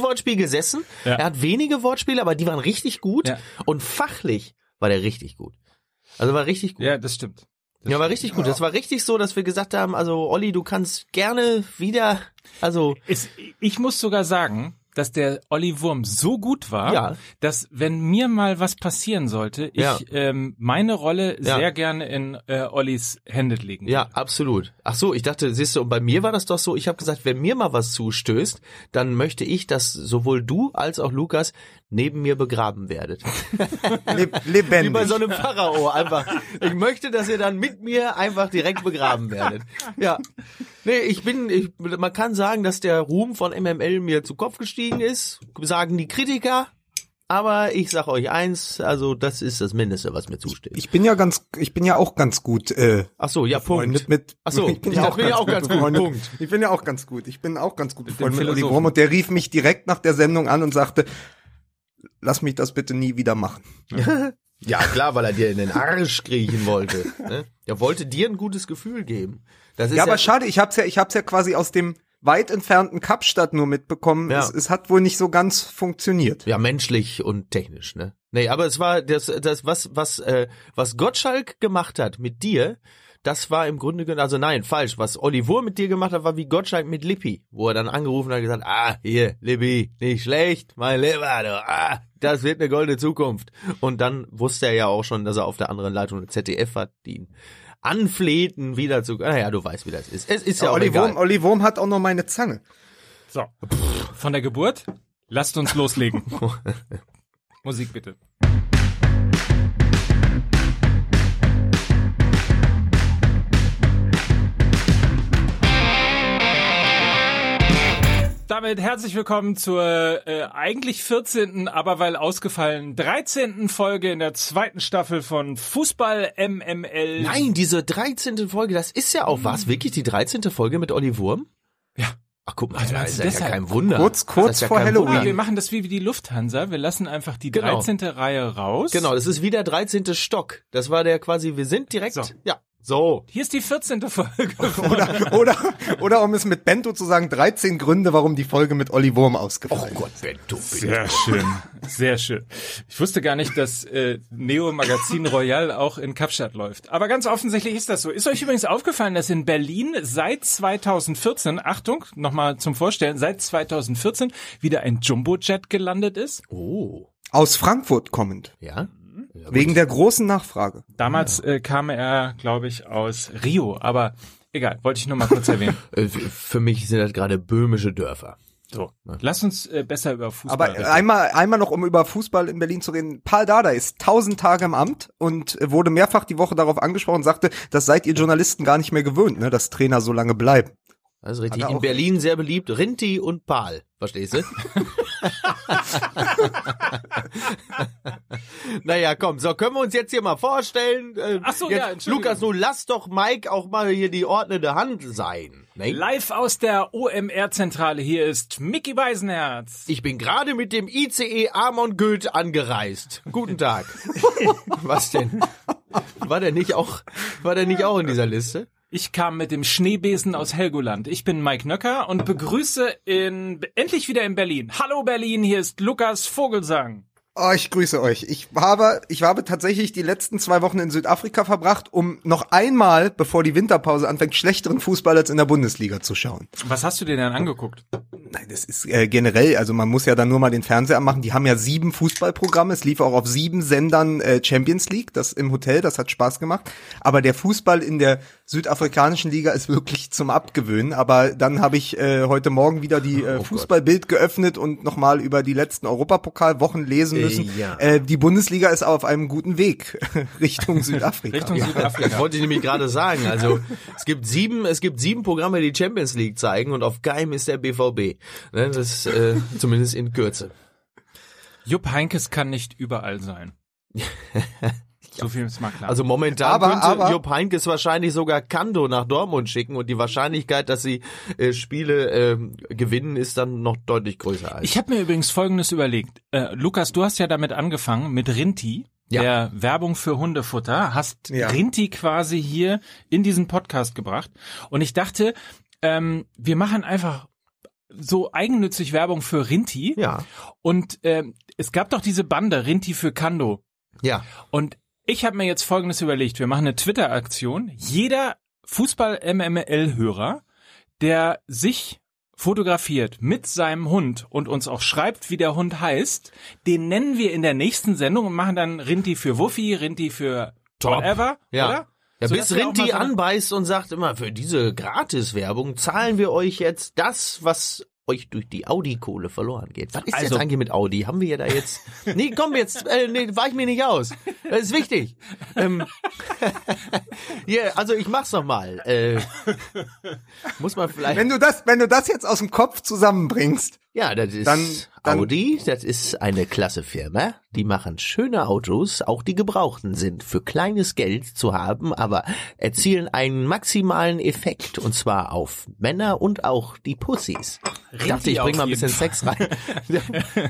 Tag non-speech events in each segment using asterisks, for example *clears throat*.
Wortspiel gesessen. Ja. Er hat wenige Wortspiele, aber die waren richtig gut. Ja. Und fachlich war der richtig gut. Also war richtig gut. Ja, das stimmt. Ja, war richtig gut. Das war richtig so, dass wir gesagt haben, also Olli, du kannst gerne wieder, also Es, ich muss sogar sagen, dass der Olli Wurm so gut war, Ja. dass wenn mir mal was passieren sollte, ich Ja. ähm, meine Rolle Ja. sehr gerne in äh, Ollis Hände legen. ja, absolut. Ach so, ich dachte, siehst du, und bei mir war das doch so, ich habe gesagt, wenn mir mal was zustößt, dann möchte ich, dass sowohl du als auch Lukas neben mir begraben werdet. *laughs* Le Wie lebendig. bei so einem Pharao einfach. Ich möchte, dass ihr dann mit mir einfach direkt begraben werdet. Ja. Nee, ich bin, ich, man kann sagen, dass der Ruhm von MML mir zu Kopf gestiegen ist, sagen die Kritiker. Aber ich sag euch eins, also das ist das Mindeste, was mir zusteht. ich bin ja ganz, ich bin ja auch ganz gut äh, Ach so, ja, Punkt. mit. Ach so, *laughs* ich bin ja auch- bin ja ganz, auch ganz gut, befreundet. Punkt. Ich bin ja auch ganz gut. Ich bin auch ganz gut befreundet mit Philosophen. Wurm und der rief mich direkt nach der Sendung an und sagte, lass mich das bitte nie wieder machen. *laughs* Ja, klar, weil er dir in den Arsch kriechen wollte. ne? Er wollte dir ein gutes Gefühl geben. Das ist Ja, aber schade, ich hab's ja, ich hab's ja quasi aus dem weit entfernten Kapstadt nur mitbekommen. Ja. Es, es hat wohl nicht so ganz funktioniert. Ja, menschlich und technisch, ne? Nee, aber es war das, das was, was, äh, was Gottschalk gemacht hat mit dir, das war im Grunde genommen, also nein, falsch. Was Olli Wurm mit dir gemacht hat, war wie Gottschalk mit Lippi, wo er dann angerufen hat und gesagt, ah, hier, Lippi, nicht schlecht, mein Lieber, du, ah, das wird eine goldene Zukunft. Und dann wusste er ja auch schon, dass er auf der anderen Leitung eine ZDF hat, die ihn anflehten, wieder zu, naja, du weißt, wie das ist. Es ist ja, auch Olli, egal. Wurm, Olli Wurm hat auch noch meine Zange. So. Von der Geburt? Lasst uns loslegen. *laughs* Musik bitte. Damit herzlich willkommen zur äh, eigentlich 14., aber weil ausgefallen 13. Folge in der zweiten Staffel von Fußball MML. Nein, diese 13. Folge, das ist ja auch was, wirklich die 13. Folge mit Olli Wurm? Ja. Ach, guck mal, Also, das ist ja deshalb? kein Wunder. Kurz- kurz ja vor Halloween. Wunder. wir machen das wie die Lufthansa. Wir lassen einfach die Genau. 13. Reihe raus. Genau, das ist wie der 13. Stock. Das war der quasi, wir sind direkt, So. ja, so. Hier ist die 14. Folge. *laughs* Oder, oder, oder um es mit Bento zu sagen, 13 Gründe, warum die Folge mit Olli Wurm ausgefallen ist. Gott, Bento, Sehr schön, sehr schön. Ich wusste gar nicht, dass äh, Neo Magazin Royal auch in Kapstadt läuft. Aber ganz offensichtlich ist das so. Ist euch übrigens aufgefallen, dass in Berlin seit 2014, Achtung, nochmal zum Vorstellen, seit 2014 wieder ein Jumbojet gelandet ist? Oh, Aus Frankfurt kommend. ja. Wegen der großen Nachfrage. Damals äh, kam er, glaube ich, aus Rio. Aber egal, wollte ich nur mal kurz erwähnen. *laughs* Äh, Für mich sind das gerade böhmische Dörfer. So, lass uns äh, besser über Fußball Aber reden. einmal, einmal noch, um über Fußball in Berlin zu reden. Paul Dada ist tausend Tage im Amt und wurde mehrfach die Woche darauf angesprochen, sagte, das seid ihr Journalisten gar nicht mehr gewöhnt, ne, dass Trainer so lange bleiben. Das ist richtig. In Berlin sehr beliebt. Rinti und Pal. Verstehst du? *laughs* *laughs* naja, komm, so können wir uns jetzt hier mal vorstellen. Äh, Ach so, jetzt, ja, Entschuldigung. Lukas, nun lass doch Mike auch mal hier die ordnende Hand sein. Ne? Live aus der OMR-Zentrale, hier ist Mickey Beisenherz. Ich bin gerade mit dem ICE Amon Goeth angereist. Guten Tag. *laughs* Was denn? War der nicht auch, war der nicht auch in dieser Liste? Ich kam mit dem Schneebesen aus Helgoland. Ich bin Mike Nöcker und begrüße in, endlich wieder in Berlin. Hallo Berlin, hier ist Lukas Vogelsang. Oh, ich grüße euch. Ich habe, ich habe tatsächlich die letzten zwei Wochen in Südafrika verbracht, um noch einmal, bevor die Winterpause anfängt, schlechteren Fußball als in der Bundesliga zu schauen. Was hast du dir denn angeguckt? Nein, das ist äh, generell, also man muss ja dann nur mal den Fernseher anmachen. Die haben ja sieben Fußballprogramme. Es lief auch auf sieben Sendern äh, Champions League, das im Hotel, das hat Spaß gemacht. Aber der Fußball in der südafrikanischen Liga ist wirklich zum Abgewöhnen. Aber dann habe ich äh, heute Morgen wieder die äh, *laughs* Gott. Fußballbild geöffnet und nochmal über die letzten Europapokalwochen lesen müssen. ja. Äh, die Bundesliga ist auf einem guten Weg *laughs* Richtung *laughs* Südafrika. Richtung Das Südafrika. wollte ich nämlich gerade sagen. Also es gibt sieben, es gibt sieben Programme, die Champions League zeigen und auf keinem ist der BVB. Ne, das äh, zumindest in Kürze. Jupp Heinkes kann nicht überall sein. So viel ist mal klar. Also momentan Aber- könnte aber- Jupp Heynckes wahrscheinlich sogar Kando nach Dortmund schicken und die Wahrscheinlichkeit, dass sie äh, Spiele ähm, gewinnen, ist dann noch deutlich größer als. Ich habe mir übrigens Folgendes überlegt. Äh, Lukas, du hast ja damit angefangen mit Rinti, Ja. der Werbung für Hundefutter, hast Ja. Rinti quasi hier in diesen Podcast gebracht. Und ich dachte, ähm, wir machen einfach so eigennützig Werbung für Rinti. Ja. Und ähm, es gab doch diese Bande Rinti für Kando. Ja. Und ich habe mir jetzt Folgendes überlegt. Wir machen eine Twitter-Aktion. Jeder Fußball-MML-Hörer, der sich fotografiert mit seinem Hund und uns auch schreibt, wie der Hund heißt, den nennen wir in der nächsten Sendung und machen dann Rinti für Wuffi, Rinti für Top. whatever, Ja. oder? Ja, So, bis Rinti so anbeißt und sagt immer, für diese Gratiswerbung zahlen wir euch jetzt das, was euch durch die Audi-Kohle verloren geht. Was ist Also- jetzt eigentlich mit Audi? Haben wir ja da jetzt... *laughs* Nee, komm jetzt, äh, nee, weich mir nicht aus. Das ist wichtig. Ähm, *laughs* yeah, also ich mach's noch mal. Äh, muss man vielleicht... Wenn du das, wenn du das jetzt aus dem Kopf zusammenbringst, Ja, das ist Dann- dann- Audi, das ist eine klasse Firma. Die machen schöne Autos, auch die gebrauchten sind für kleines Geld zu haben, aber erzielen einen maximalen Effekt und zwar auf Männer und auch die Pussys. Ich dachte, ich bring mal ein bisschen Sex rein.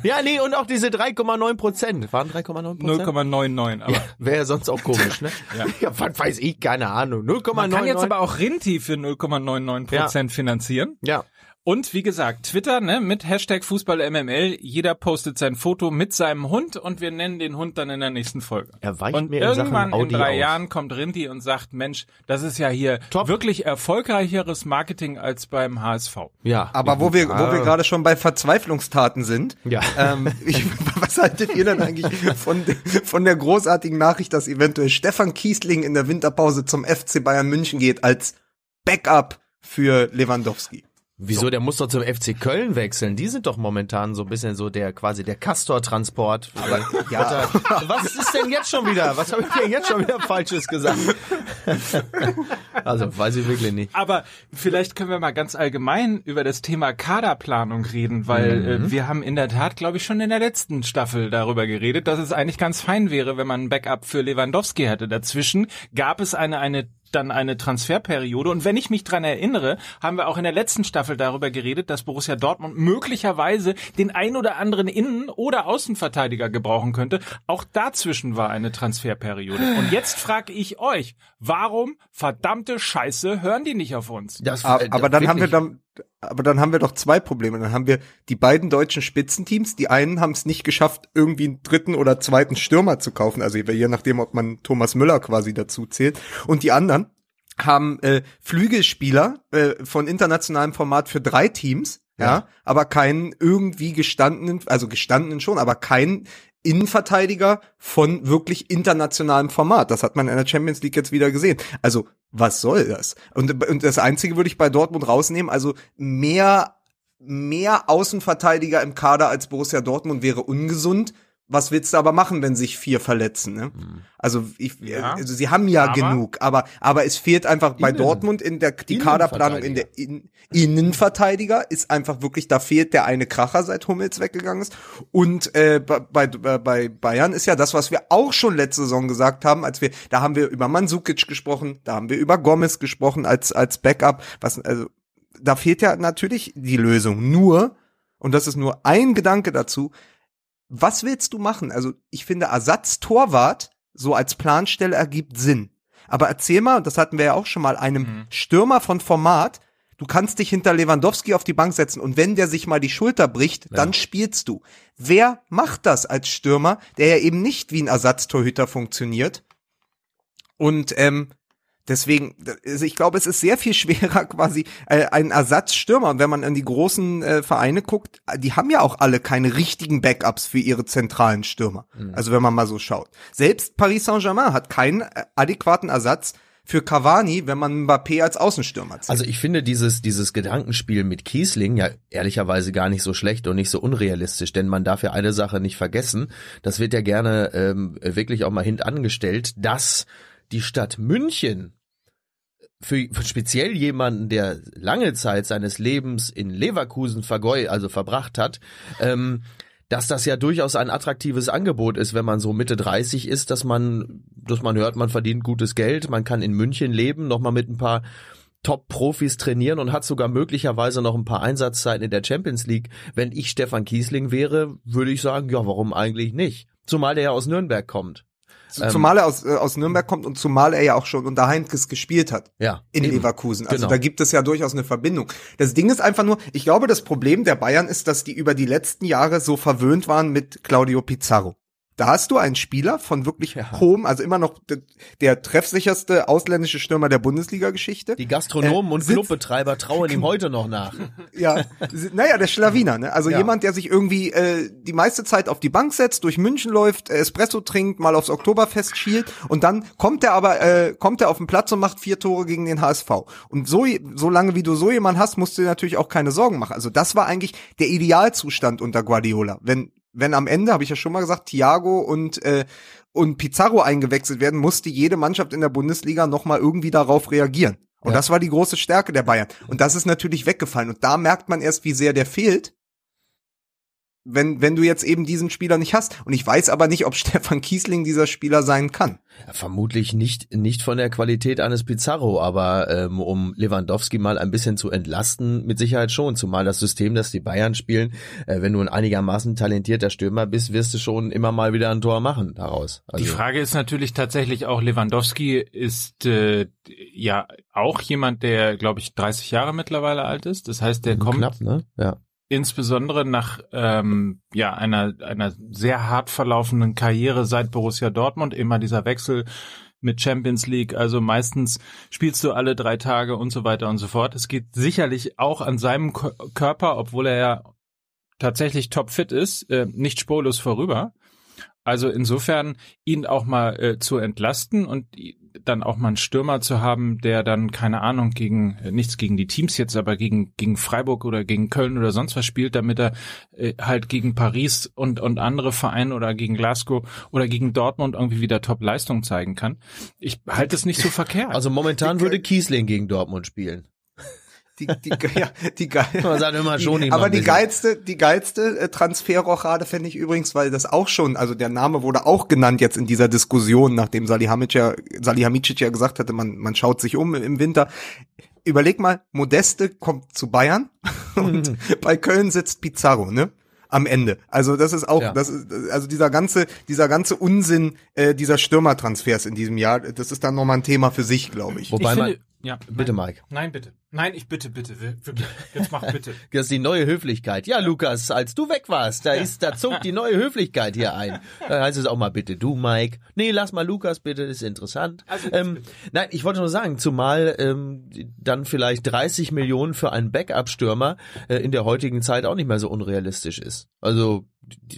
ja, nee, und auch diese 3,9 Prozent. Waren 3,9 Prozent? 0,99. Aber Ja, wäre ja sonst auch komisch, ne? *laughs* Ja. ja was weiß ich, keine Ahnung. 0,99. man kann jetzt aber auch Rinti für 0,99 Prozent finanzieren. ja. Und wie gesagt, Twitter, ne, mit Hashtag FußballMML. Jeder postet sein Foto mit seinem Hund und wir nennen den Hund dann in der nächsten Folge. Er weicht und mir in Sachen irgendwann in Audi drei aus. Jahren kommt Rinti und sagt, Mensch, das ist ja hier Top. wirklich erfolgreicheres Marketing als beim HSV. Ja. aber wo wir, wo wir gerade schon bei Verzweiflungstaten sind, Ja. ähm, *laughs* ich, was haltet ihr denn eigentlich von, von der großartigen Nachricht, dass eventuell Stefan Kiesling in der Winterpause zum FC Bayern München geht als Backup für Lewandowski? Wieso? Der muss doch zum FC Köln wechseln. Die sind doch momentan so ein bisschen so der quasi der Castor-Transport. *laughs* ja. Was ist denn jetzt schon wieder? Was habe ich denn jetzt schon wieder Falsches gesagt? *laughs* also weiß ich wirklich nicht. Aber vielleicht können wir mal ganz allgemein über das Thema Kaderplanung reden, weil Mhm. äh, wir haben in der Tat, glaube ich, schon in der letzten Staffel darüber geredet, dass es eigentlich ganz fein wäre, wenn man ein Backup für Lewandowski hätte. Dazwischen gab es eine eine dann eine Transferperiode und wenn ich mich dran erinnere, haben wir auch in der letzten Staffel darüber geredet, dass Borussia Dortmund möglicherweise den ein oder anderen Innen- oder Außenverteidiger gebrauchen könnte. Auch dazwischen war eine Transferperiode. Und jetzt frage ich euch, warum verdammte Scheiße hören die nicht auf uns? Das, Aber, aber dann haben wir wirklich. dann, aber dann haben wir doch zwei Probleme. Dann haben wir die beiden deutschen Spitzenteams. Die einen haben es nicht geschafft, irgendwie einen dritten oder zweiten Stürmer zu kaufen. Also je nachdem, ob man Thomas Müller quasi dazu zählt. Und die anderen haben äh, Flügelspieler äh, von internationalem Format für drei Teams. Ja, Ja. aber keinen irgendwie gestandenen, also gestandenen schon, aber keinen Innenverteidiger von wirklich internationalem Format. Das hat man in der Champions League jetzt wieder gesehen. Also, was soll das? Und, und das Einzige würde ich bei Dortmund rausnehmen, also mehr, mehr Außenverteidiger im Kader als Borussia Dortmund wäre ungesund. Was willst du aber machen, wenn sich vier verletzen? Ne? Also, ich, Ja. also sie haben ja Aber- genug, aber aber es fehlt einfach bei Innen- Dortmund in der die Kaderplanung in der in, Innenverteidiger ist einfach wirklich da fehlt der eine Kracher seit Hummels weggegangen ist und äh, bei, bei bei Bayern ist ja das was wir auch schon letzte Saison gesagt haben als wir da haben wir über Mandzukic gesprochen da haben wir über Gomez gesprochen als als Backup was also da fehlt ja natürlich die Lösung nur und das ist nur ein Gedanke dazu was willst du machen? Also ich finde Ersatztorwart so als Planstelle ergibt Sinn. Aber erzähl mal, und das hatten wir ja auch schon mal, einem Mhm. Stürmer von Format, du kannst dich hinter Lewandowski auf die Bank setzen und wenn der sich mal die Schulter bricht, dann spielst du. Wer macht das als Stürmer, der ja eben nicht wie ein Ersatztorhüter funktioniert? Und ähm, Deswegen, also ich glaube, es ist sehr viel *laughs* schwerer, quasi äh, einen Ersatzstürmer. Und wenn man an die großen äh, Vereine guckt, die haben ja auch alle keine richtigen Backups für ihre zentralen Stürmer. Also wenn man mal so schaut. Selbst Paris Saint-Germain hat keinen äh, adäquaten Ersatz für Cavani, wenn man Mbappé als Außenstürmer zählt. Also ich finde dieses, dieses Gedankenspiel mit Kiesling ja ehrlicherweise gar nicht so schlecht und nicht so unrealistisch, denn man darf ja eine Sache nicht vergessen, das wird ja gerne ähm, wirklich auch mal hintangestellt, dass die Stadt München für, speziell jemanden, der lange Zeit seines Lebens in Leverkusen vergeu, also verbracht hat, ähm, dass das ja durchaus ein attraktives Angebot ist, wenn man so Mitte 30 ist, dass man, dass man hört, man verdient gutes Geld, man kann in München leben, nochmal mit ein paar Top-Profis trainieren und hat sogar möglicherweise noch ein paar Einsatzzeiten in der Champions League. Wenn ich Stefan Kiesling wäre, würde ich sagen, ja, warum eigentlich nicht? Zumal der ja aus Nürnberg kommt. Z- Zumal er aus, äh, aus Nürnberg kommt und zumal er ja auch schon unter Heinkes gespielt hat. Ja, In eben. Leverkusen. Also Genau. da gibt es ja durchaus eine Verbindung. Das Ding ist einfach nur, ich glaube, das Problem der Bayern ist, dass die über die letzten Jahre so verwöhnt waren mit Claudio Pizarro. Da hast du einen Spieler von wirklich hohem, also immer noch der, der treffsicherste ausländische Stürmer der Bundesliga-Geschichte. Die Gastronomen Äh, und Clubbetreiber trauern ihm heute noch nach. *laughs* Ja, naja, der Schlawiner, ne? Also Ja. jemand, der sich irgendwie äh, die meiste Zeit auf die Bank setzt, durch München läuft, äh, Espresso trinkt, mal aufs Oktoberfest schielt und dann kommt er aber, äh, kommt er auf den Platz und macht vier Tore gegen den HSV. Und so, so lange wie du so jemanden hast, musst du dir natürlich auch keine Sorgen machen. Also das war eigentlich der Idealzustand unter Guardiola. Wenn, wenn am Ende, habe ich ja schon mal gesagt, Thiago und äh, und Pizarro eingewechselt werden, musste jede Mannschaft in der Bundesliga nochmal irgendwie darauf reagieren. Und Ja. das war die große Stärke der Bayern. Und das ist natürlich weggefallen. Und da merkt man erst, wie sehr der fehlt, wenn, wenn du jetzt eben diesen Spieler nicht hast. Und ich weiß aber nicht, ob *laughs* Stefan Kiesling dieser Spieler sein kann. Ja, vermutlich nicht, nicht von der Qualität eines Pizarro, aber ähm, um Lewandowski mal ein bisschen zu entlasten, mit Sicherheit schon. Zumal das System, das die Bayern spielen, äh, wenn du ein einigermaßen talentierter Stürmer bist, wirst du schon immer mal wieder ein Tor machen daraus. Also, Die Frage ist natürlich tatsächlich auch, Lewandowski ist äh, ja auch jemand, der, glaube ich, 30 Jahre mittlerweile alt ist. Das heißt, der kommt knapp, ne? Ja. Insbesondere nach ähm, ja einer einer sehr hart verlaufenden Karriere seit Borussia Dortmund immer dieser Wechsel mit Champions League, also meistens spielst du alle drei Tage und so weiter und so fort. Es geht sicherlich auch an seinem Körper, obwohl er ja tatsächlich topfit ist, äh, nicht spurlos vorüber. Also insofern ihn auch mal äh, zu entlasten und dann auch mal einen Stürmer zu haben, der dann keine Ahnung gegen äh, nichts gegen die Teams jetzt, aber gegen gegen Freiburg oder gegen Köln oder sonst was spielt, damit er äh, halt gegen Paris und und andere Vereine oder gegen Glasgow oder gegen Dortmund irgendwie wieder Top-Leistung zeigen kann. Ich halte es nicht so verkehrt. Also momentan würde Kiesling gegen Dortmund spielen. Die, die, ja, die geil. *laughs* Man sagt immer schon die, immer aber die geilste, die geilste äh, Transferrochade fände ich übrigens, weil das auch schon, also der Name wurde auch genannt jetzt in dieser Diskussion, nachdem Salihamidzic ja, Salihamidzic ja gesagt hatte, man, man schaut sich um im Winter. Überleg mal, Modeste kommt zu Bayern *laughs* und bei Köln sitzt Pizarro, ne? Am Ende. Also das ist auch, Ja. das ist, also dieser ganze, dieser ganze Unsinn äh, dieser Stürmertransfers in diesem Jahr, das ist dann nochmal ein Thema für sich, glaube ich. Wobei ich man, finde, ja, bitte nein, Mike. Nein, bitte. Nein, ich bitte, bitte, wirklich. Jetzt mach bitte. *laughs* Das ist die neue Höflichkeit. Ja, Lukas, als du weg warst, da ist, da zog die neue Höflichkeit hier ein. Da heißt es auch mal bitte du, Mike. Nee, lass mal Lukas bitte, das ist interessant. Also ähm, nein, ich wollte nur sagen, zumal ähm, dann vielleicht 30 Millionen für einen Backup-Stürmer äh, in der heutigen Zeit auch nicht mehr so unrealistisch ist. Also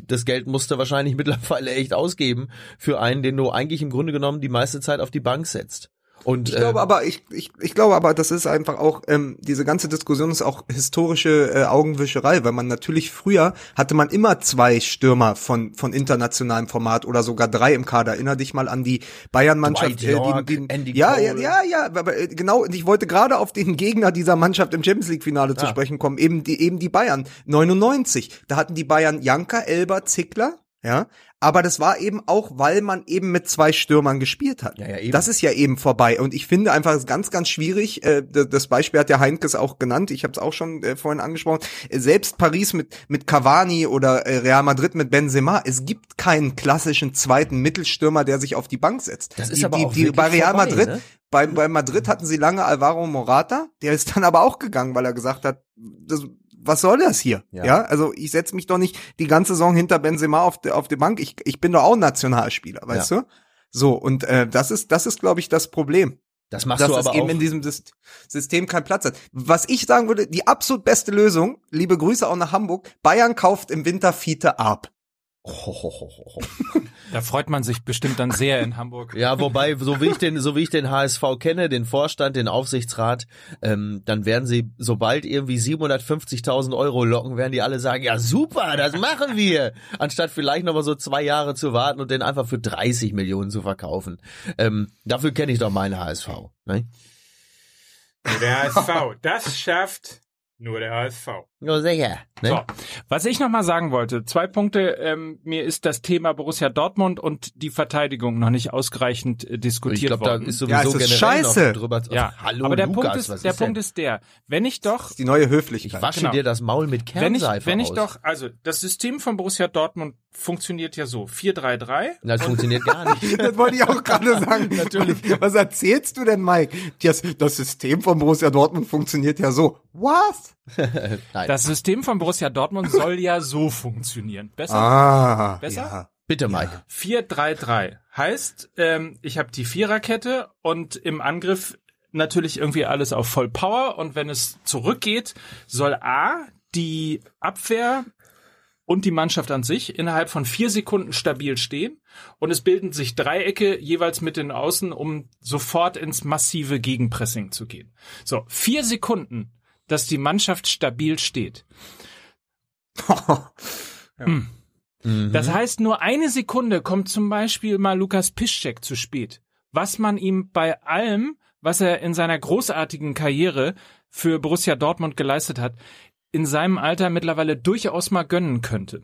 das Geld musst du wahrscheinlich *laughs* mittlerweile echt ausgeben für einen, den du eigentlich im Grunde genommen die meiste Zeit auf die Bank setzt. Und Ich glaube äh, aber, ich, ich, ich glaube aber, das ist einfach auch, ähm, diese ganze Diskussion ist auch historische äh, Augenwischerei, weil man natürlich früher hatte man immer zwei Stürmer von, von internationalem Format oder sogar drei im Kader. Erinner dich mal an die Bayern-Mannschaft. Dwight York, Andy ja, ja, Cole. ja, ja, aber äh, genau, und ich wollte gerade auf den Gegner dieser Mannschaft im Champions League-Finale zu Ah. sprechen kommen, eben die, eben die Bayern. 99. Da hatten die Bayern Janka, Elber, Zickler, ja, aber das war eben auch, weil man eben mit zwei Stürmern gespielt hat. Ja, ja, eben. Das ist ja eben vorbei. Und ich finde einfach ganz, ganz schwierig. Äh, das Beispiel hat der Heinkes auch genannt. Ich habe es auch schon äh, vorhin angesprochen. Äh, Selbst Paris mit mit Cavani oder äh, Real Madrid mit Benzema. Es gibt keinen klassischen zweiten Mittelstürmer, der sich auf die Bank setzt. Das ist die, aber die, auch die, bei Real vorbei, Madrid. ne? Bei, bei Madrid hatten sie lange Alvaro Morata. Der ist dann aber auch gegangen, weil er gesagt hat, das, was soll das hier? Ja. Ja, also ich setze mich doch nicht die ganze Saison hinter Benzema auf, der auf die Bank. Ich, ich bin doch auch Nationalspieler, weißt du? So, und äh, das ist, das ist, glaube ich, das Problem. das machst dass du es aber eben auch. in diesem Syst- System keinen Platz hat. Was ich sagen würde, die absolut beste Lösung, liebe Grüße auch nach Hamburg, Bayern kauft im Winter Fiete ab. Da freut man sich bestimmt dann sehr in Hamburg. Ja, wobei, so wie ich den, so wie ich den HSV kenne, den Vorstand, den Aufsichtsrat, ähm, dann werden sie, sobald irgendwie 750.000 Euro locken, werden die alle sagen, ja super, das machen wir, anstatt vielleicht noch mal so zwei Jahre zu warten und den einfach für 30 Millionen zu verkaufen. Ähm, dafür kenne ich doch meine HSV. Ne? Der HSV, das schafft nur der HSV. Ja, sicher. Ne? So, was ich noch mal sagen wollte, zwei Punkte. Ähm, mir ist das Thema Borussia Dortmund und die Verteidigung noch nicht ausreichend äh, diskutiert ich glaube, da worden. ist Ja, sowieso es ist generell scheiße. noch drüber. ja, Hallo, aber der Lukas, Punkt ist, was der ist Punkt denn? ist der, wenn ich doch ist die neue Ich Höflichkeit. wasche Genau. dir das Maul mit wenn ich, Kernseife wenn ich aus. doch, also das System von Borussia Dortmund funktioniert ja so, 4-3-3. Das funktioniert gar *laughs* nicht. Das wollte ich auch gerade sagen. Natürlich. Was erzählst du denn, Mike? Das, das System von Borussia Dortmund funktioniert ja so. Was? *laughs* Nein. Das System von Borussia Dortmund *laughs* soll ja so funktionieren. Besser? Ah. Besser? Ja. Bitte, Mike. 4-3-3 heißt, ähm, ich habe die Viererkette und im Angriff natürlich irgendwie alles auf Vollpower und wenn es zurückgeht, soll A die Abwehr und die Mannschaft an sich innerhalb von vier Sekunden stabil stehen und es bilden sich Dreiecke jeweils mit den Außen, um sofort ins massive Gegenpressing zu gehen. So, vier Sekunden, dass die Mannschaft stabil steht. *laughs* Hm. Mhm. Das heißt, nur eine Sekunde kommt zum Beispiel mal Lukas Piszczek zu spät. Was man ihm bei allem, was er in seiner großartigen Karriere für Borussia Dortmund geleistet hat, in seinem Alter mittlerweile durchaus mal gönnen könnte.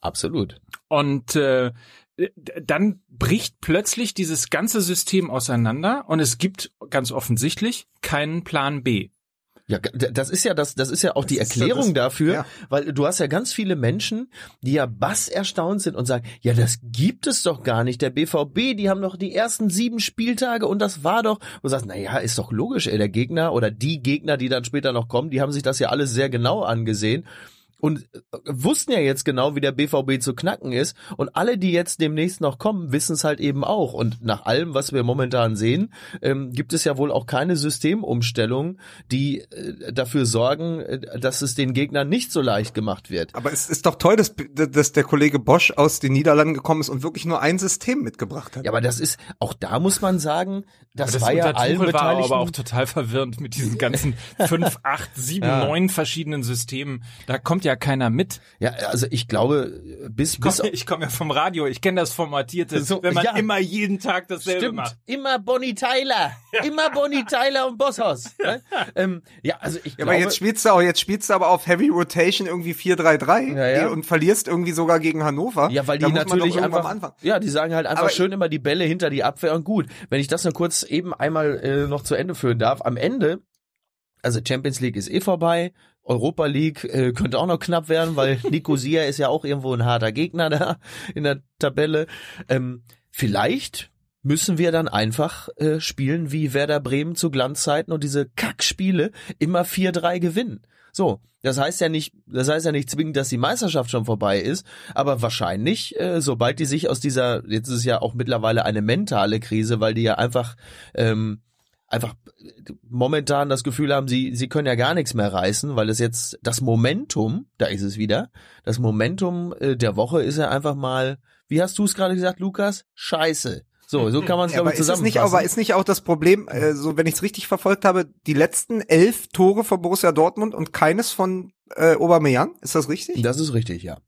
Absolut. Und äh, dann bricht plötzlich dieses ganze System auseinander und es gibt ganz offensichtlich keinen Plan B. Ja, das ist ja das, das ist ja auch die ist so Erklärung das- dafür, ja. weil du hast ja ganz viele Menschen, die ja bass erstaunt sind und sagen, ja, das gibt es doch gar nicht. Der BVB, die haben doch die ersten sieben Spieltage und das war doch, und du sagst, na ja, ist doch logisch, ey, der Gegner oder die Gegner, die dann später noch kommen, die haben sich das ja alles sehr genau angesehen. Und äh, wussten ja jetzt genau, wie der BVB zu knacken ist. Und alle, die jetzt demnächst noch kommen, wissen es halt eben auch. Und nach allem, was wir momentan sehen, ähm, gibt es ja wohl auch keine Systemumstellung, die äh, dafür sorgen, äh, dass es den Gegnern nicht so leicht gemacht wird. Aber es ist doch toll, dass, dass der Kollege Bosch aus den Niederlanden gekommen ist und wirklich nur ein System mitgebracht hat. Ja, aber das ist, auch da muss man sagen, das, Das war ja allen Tuchel war Beteiligten. aber auch total verwirrend mit diesen ganzen *laughs* fünf, acht, sieben, Ja. neun verschiedenen Systemen. Da kommt ja keiner mit. ja, also ich glaube, bis, bis, Komm, ich komme ja vom Radio, ich kenne das Formatierte, So, wenn man ja. immer jeden Tag dasselbe Stimmt, macht. immer Bonnie Tyler, immer Bonnie Tyler und Bosshaus. Ne? *laughs* ähm, ja, also ich Ja, glaube, aber jetzt spielst du auch, jetzt spielst du aber auf Heavy Rotation irgendwie 4-3-3 Ja, ja. und verlierst irgendwie sogar gegen Hannover. Ja, weil die natürlich einfach, ja, die sagen halt einfach Aber- schön immer die Bälle hinter die Abwehr und gut. Wenn ich das nur kurz eben einmal äh, noch zu Ende führen darf, am Ende, also Champions League ist eh vorbei, Europa League äh, *laughs* könnte auch noch knapp werden, weil Nicosia ist ja auch irgendwo ein harter Gegner da in der Tabelle. Ähm, vielleicht müssen wir dann einfach äh, spielen wie Werder Bremen zu Glanzzeiten und diese Kackspiele immer 4-3 gewinnen. So, das heißt ja nicht, das heißt ja nicht zwingend, dass die Meisterschaft schon vorbei ist, aber wahrscheinlich, äh, sobald die sich aus dieser, jetzt ist es ja auch mittlerweile eine mentale Krise, weil die ja einfach ähm, einfach momentan das Gefühl haben, sie sie können ja gar nichts mehr reißen, weil es jetzt das Momentum, da ist es wieder, das Momentum äh, der Woche ist ja einfach mal, wie hast du es gerade gesagt, Lukas? Scheiße. So, so kann man es Ja, glaube aber ich ist es nicht, zusammenfassen. aber ist nicht auch das Problem, äh, so wenn ich es richtig verfolgt habe, die letzten elf Tore von Borussia Dortmund und keines von äh, Aubameyang? Ist das richtig? das ist richtig, ja.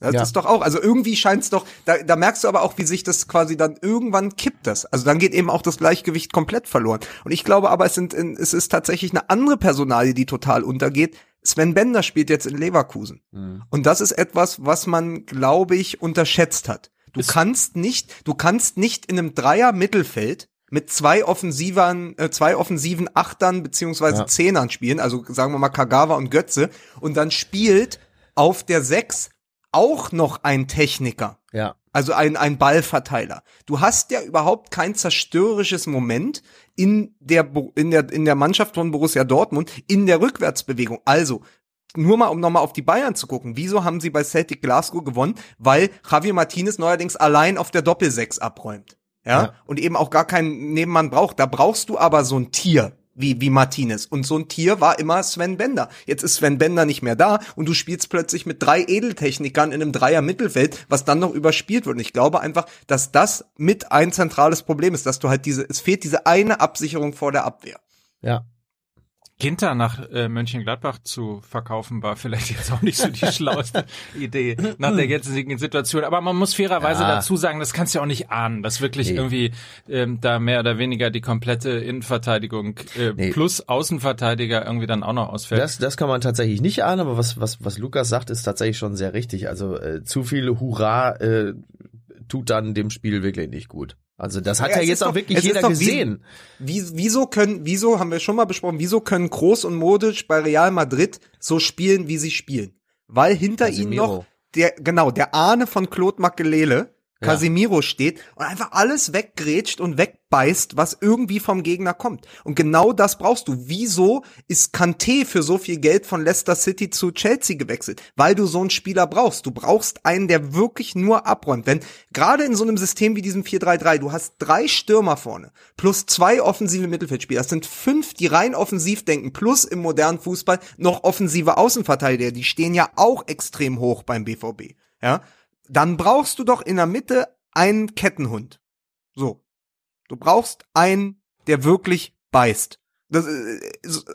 Das Ja. ist doch auch, also irgendwie scheint's doch, da, da merkst du aber auch, wie sich das quasi dann irgendwann kippt das. Also dann geht eben auch das Gleichgewicht komplett verloren. Und ich glaube aber, es sind, es ist tatsächlich eine andere Personalie, die total untergeht. Sven Bender spielt jetzt in Leverkusen. Mhm. Und das ist etwas, was man, glaube ich, unterschätzt hat. Du kannst nicht, du kannst nicht in einem Dreier Mittelfeld mit zwei offensiven, äh, zwei offensiven Achtern beziehungsweise Ja. Zehnern spielen, also sagen wir mal Kagawa und Götze, und dann spielt auf der Sechs auch noch ein Techniker. Ja. Also ein, ein Ballverteiler. Du hast ja überhaupt kein zerstörerisches Moment in der, in der, in der Mannschaft von Borussia Dortmund in der Rückwärtsbewegung. Also, nur mal, um nochmal auf die Bayern zu gucken. Wieso haben sie bei Celtic Glasgow gewonnen? Weil Javier Martinez neuerdings allein auf der Doppelsechs abräumt. Ja? Ja. Und eben auch gar keinen Nebenmann braucht. Da brauchst du aber so ein Tier. Wie, wie Martinez. Und so ein Tier war immer Sven Bender. Jetzt ist Sven Bender nicht mehr da und du spielst plötzlich mit drei Edeltechnikern in einem Dreier Mittelfeld, was dann noch überspielt wird. Und ich glaube einfach, dass das mit ein zentrales Problem ist, dass du halt diese, es fehlt diese eine Absicherung vor der Abwehr. Ja. Ginter nach äh, Mönchengladbach zu verkaufen war vielleicht jetzt auch nicht so die *laughs* schlauste Idee nach der jetzigen Situation. Aber man muss fairerweise Ja. dazu sagen, das kannst du ja auch nicht ahnen, dass wirklich Nee. irgendwie ähm, da mehr oder weniger die komplette Innenverteidigung äh, Nee. plus Außenverteidiger irgendwie dann auch noch ausfällt. Das, das kann man tatsächlich nicht ahnen, aber was, was, was Lukas sagt, ist tatsächlich schon sehr richtig. Also äh, zu viel Hurra äh, tut dann dem Spiel wirklich nicht gut. Also das hat Ja, ja, jetzt auch doch- wirklich jeder doch gesehen. Wie, wieso können, wieso haben wir schon mal besprochen, wieso können Groß und Modric bei Real Madrid so spielen, wie sie spielen? Weil hinter ihnen Casemiro. noch der, genau, der Ahne von Claude Makelele, Ja. Casimiro steht und einfach alles weggrätscht und wegbeißt, was irgendwie vom Gegner kommt. Und genau das brauchst du. Wieso ist Kanté für so viel Geld von Leicester City zu Chelsea gewechselt? Weil du so einen Spieler brauchst. Du brauchst einen, der wirklich nur abräumt. Wenn gerade in so einem System wie diesem 4-3-3, du hast drei Stürmer vorne plus zwei offensive Mittelfeldspieler. Das sind fünf, die rein offensiv denken, plus im modernen Fußball noch offensive Außenverteidiger. Die stehen ja auch extrem hoch beim BVB. Ja, dann brauchst du doch in der Mitte einen Kettenhund. So. Du brauchst einen, der wirklich beißt. Das, äh,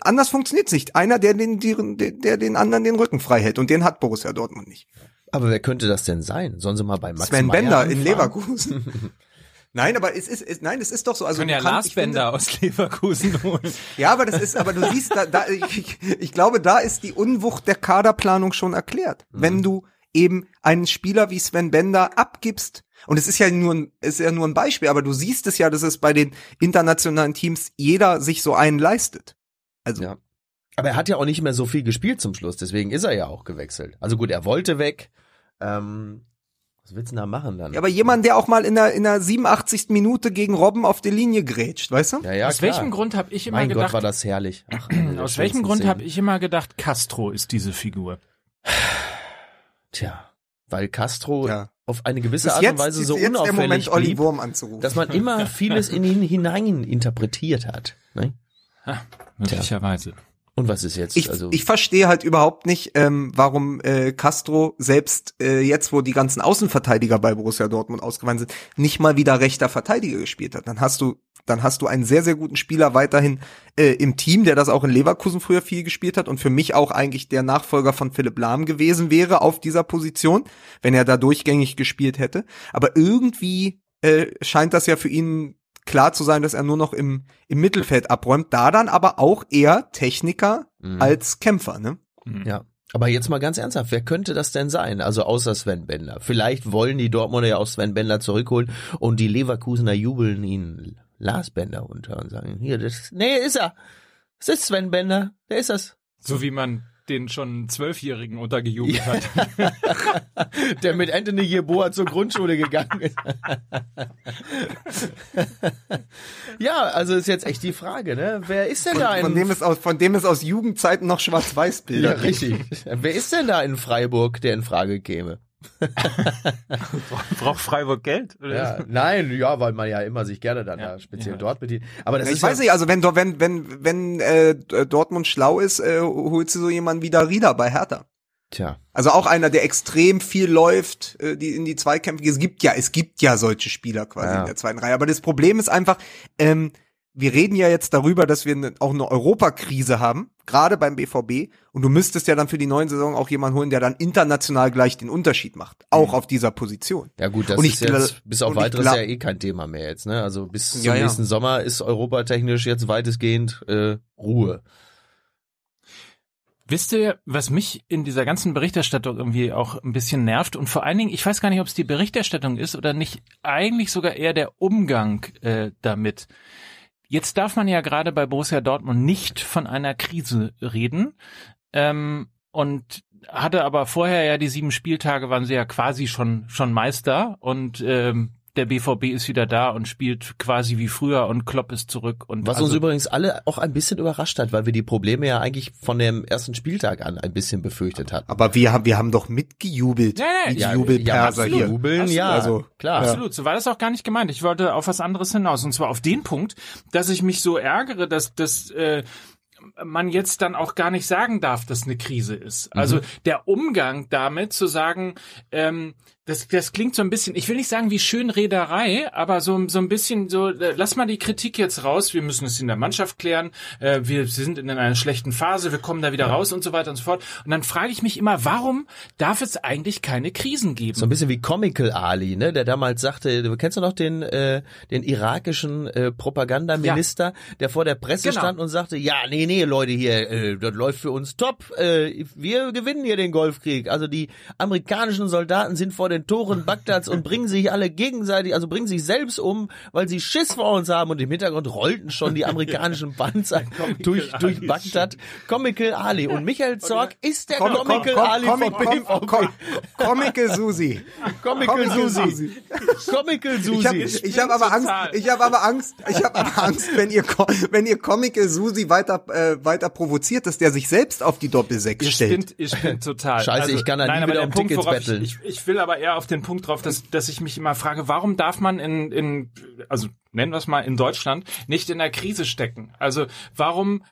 anders funktioniert's nicht. Einer, der den, die- der den anderen den Rücken frei hält. Und den hat Borussia Dortmund nicht. Aber wer könnte das denn sein? Sollen sie mal bei Max Sven Meyer Bender in anfragen? Leverkusen. *laughs* nein, aber es ist, es, nein, es ist doch so. Also können ja kannst- Lars ich finde- Bender aus Leverkusen holen. Ja, aber das ist, aber du siehst, da, da ich, ich glaube, da ist die Unwucht der Kaderplanung schon erklärt. Wenn du eben einen Spieler wie Sven Bender abgibst, und es ist ja nur ein, ist ja nur ein Beispiel, aber du siehst es ja, dass es bei den internationalen Teams jeder sich so einen leistet. Also, Ja. Aber er hat ja auch nicht mehr so viel gespielt zum Schluss, deswegen ist er ja auch gewechselt. Also gut, er wollte weg. Ähm, was willst du denn da machen dann? ja, aber jemand, der auch mal in der, in der 87. Minute gegen Robben auf die Linie grätscht, weißt du? ja, ja, aus klar. welchem Grund habe ich immer Mein gedacht, Gott, war das herrlich. Ach, *clears throat* aus welchem Grund habe ich immer gedacht, Castro ist diese Figur? Tja, weil Castro Ja. auf eine gewisse Ist Art und Weise so unauffällig Moment, blieb, Wurm anzurufen. dass man immer *laughs* vieles in ihn hinein interpretiert hat. Ne? Möglicherweise. Und was ist jetzt? Ich, also ich verstehe halt überhaupt nicht, ähm, warum äh, Castro selbst äh, jetzt, wo die ganzen Außenverteidiger bei Borussia Dortmund ausgefallen sind, nicht mal wieder rechter Verteidiger gespielt hat. Dann hast du, dann hast du einen sehr sehr guten Spieler weiterhin äh, im Team, der das auch in Leverkusen früher viel gespielt hat und für mich auch eigentlich der Nachfolger von Philipp Lahm gewesen wäre auf dieser Position, wenn er da durchgängig gespielt hätte. Aber irgendwie äh, scheint das ja für ihn klar zu sein, dass er nur noch im, im Mittelfeld abräumt, da dann aber auch eher Techniker Mhm. als Kämpfer, ne? Ja. Aber jetzt mal ganz ernsthaft, wer könnte das denn sein? Also außer Sven Bender. Vielleicht wollen die Dortmunder ja auch Sven Bender zurückholen und die Leverkusener jubeln ihn Lars Bender unter und sagen, hier, das, nee, ist er. Es ist Sven Bender, der ist das. So wie man den schon Zwölfjährigen untergejubelt hat. *laughs* Der mit Anthony Jeboa zur Grundschule gegangen ist. ja, also ist jetzt echt die Frage, ne? Wer ist denn da Von, in von dem es aus, von dem es aus Jugendzeiten noch Schwarz-Weiß-Bilder Ja, richtig. Wer ist denn da in Freiburg, der in Frage käme? *laughs* Braucht Freiburg Geld? Oder? Ja, nein, ja, weil man ja immer sich gerne dann Ja, da speziell ja. dort bedient. Aber das Ich ist weiß ja, nicht, also wenn, wenn, wenn, wenn äh, Dortmund schlau ist, äh, holst du so jemanden wie Darida bei Hertha. Tja, Also auch einer, der extrem viel läuft, äh, die in die Zweikämpfe. Es gibt ja, es gibt ja solche Spieler quasi Ja. in der zweiten Reihe. Aber das Problem ist einfach, ähm, wir reden ja jetzt darüber, dass wir ne, auch eine Europakrise haben, gerade beim BVB. Und du müsstest ja dann für die neuen Saison auch jemanden holen, der dann international gleich den Unterschied macht, auch Mhm. auf dieser Position. ja gut, das Und ich ist jetzt gla- bis auf ich weiteres ja eh kein Thema mehr jetzt, ne? Also bis zum Ja, ja. nächsten Sommer ist europatechnisch jetzt weitestgehend äh, Ruhe. Wisst ihr, was mich in dieser ganzen Berichterstattung irgendwie auch ein bisschen nervt und vor allen Dingen, ich weiß gar nicht, ob es die Berichterstattung ist oder nicht, eigentlich sogar eher der Umgang äh, damit. Jetzt darf man ja gerade bei Borussia Dortmund nicht von einer Krise reden. Ähm, und hatte aber vorher ja die sieben Spieltage waren sie ja quasi schon schon Meister und ähm, der BVB ist wieder da und spielt quasi wie früher und Klopp ist zurück und Was also, uns übrigens alle auch ein bisschen überrascht hat, weil wir die Probleme ja eigentlich von dem ersten Spieltag an ein bisschen befürchtet hatten. Aber wir haben, wir haben doch mitgejubelt. Ja, ja, die ja, Jubelperser absolut. hier. Jubeln, Absolut. ja, Also, klar. Absolut, so war das auch gar nicht gemeint. Ich wollte auf was anderes hinaus. Und zwar auf den Punkt, dass ich mich so ärgere, dass, dass äh, man jetzt dann auch gar nicht sagen darf, dass eine Krise ist. Also mhm. der Umgang damit zu sagen, ähm, das, das klingt so ein bisschen, ich will nicht sagen wie Schönrederei, aber so, so ein bisschen so, äh, lass mal die Kritik jetzt raus, wir müssen es in der Mannschaft klären, äh, wir sind in einer schlechten Phase, wir kommen da wieder raus und so weiter und so fort. Und dann frage ich mich immer, warum darf es eigentlich keine Krisen geben? So ein bisschen wie Comical Ali, ne, der damals sagte, du kennst du noch den, äh, den irakischen äh, Propagandaminister, ja. der vor der Presse genau. stand und sagte, ja, nee, nee, Leute hier, äh, das läuft für uns top, äh, wir gewinnen hier den Golfkrieg. Also die amerikanischen Soldaten sind vor den Toren Bagdads und bringen sich alle gegenseitig, also bringen sich selbst um, weil sie Schiss vor uns haben und im Hintergrund rollten schon die amerikanischen *laughs* Panzer durch, durch Bagdad. Comical Ali und Michael Zorg ist der Com Comical Com Ali Com von BVB. Com Comical Susi. Comical Susi. Comical Susi. Ich habe hab aber Angst, ich habe aber Angst, ich habe aber Angst, wenn ihr wenn ihr Comical Susi weiter äh, weiter provoziert, dass der sich selbst auf die Doppelsechs stellt. Ich bin total. Scheiße, also, ich kann da nie wieder um Punkt, Tickets betteln. Ich, ich, ich will aber eher auf den Punkt drauf, dass, dass ich mich immer frage, warum darf man in, in also nennen wir es mal in Deutschland, nicht in der Krise stecken? Also warum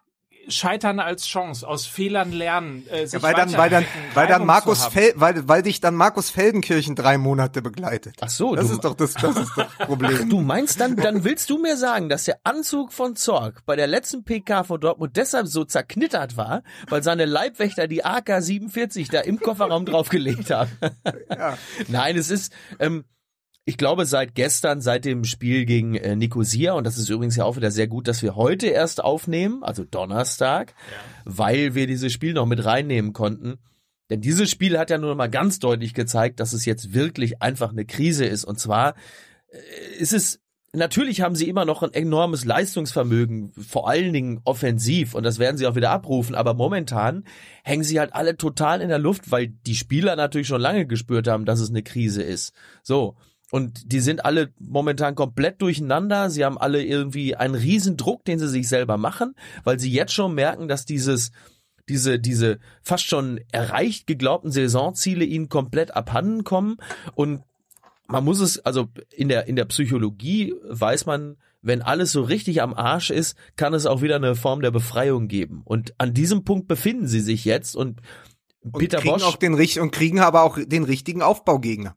Scheitern als Chance, aus Fehlern lernen, äh, sich ja, weil dann, weil dann, weil dann Markus Fel, weil, weil dich dann Markus Feldenkirchen drei Monate begleitet. Ach so, das du, ist doch das, das ist das *laughs* Problem. Ach, du meinst dann, dann willst du mir sagen, dass der Anzug von Zorg bei der letzten PK von Dortmund deshalb so zerknittert war, weil seine Leibwächter die AK 47 da im Kofferraum draufgelegt haben? Ja. *laughs* Nein, es ist, ähm, ich glaube, seit gestern, seit dem Spiel gegen äh, Nicosia, und das ist übrigens ja auch wieder sehr gut, dass wir heute erst aufnehmen, also Donnerstag, ja. weil wir dieses Spiel noch mit reinnehmen konnten. Denn dieses Spiel hat ja nur mal ganz deutlich gezeigt, dass es jetzt wirklich einfach eine Krise ist. Und zwar äh, ist es Natürlich haben sie immer noch ein enormes Leistungsvermögen, vor allen Dingen offensiv, und das werden sie auch wieder abrufen, aber momentan hängen sie halt alle total in der Luft, weil die Spieler natürlich schon lange gespürt haben, dass es eine Krise ist. So. Und die sind alle momentan komplett durcheinander. Sie haben alle irgendwie einen riesen Druck, den sie sich selber machen, weil sie jetzt schon merken, dass dieses, diese, diese fast schon erreicht geglaubten Saisonziele ihnen komplett abhanden kommen. Und man muss es, also in der, in der Psychologie weiß man, wenn alles so richtig am Arsch ist, kann es auch wieder eine Form der Befreiung geben. Und an diesem Punkt befinden sie sich jetzt und Peter und kriegen Bosch auch den und kriegen aber auch den richtigen Aufbaugegner.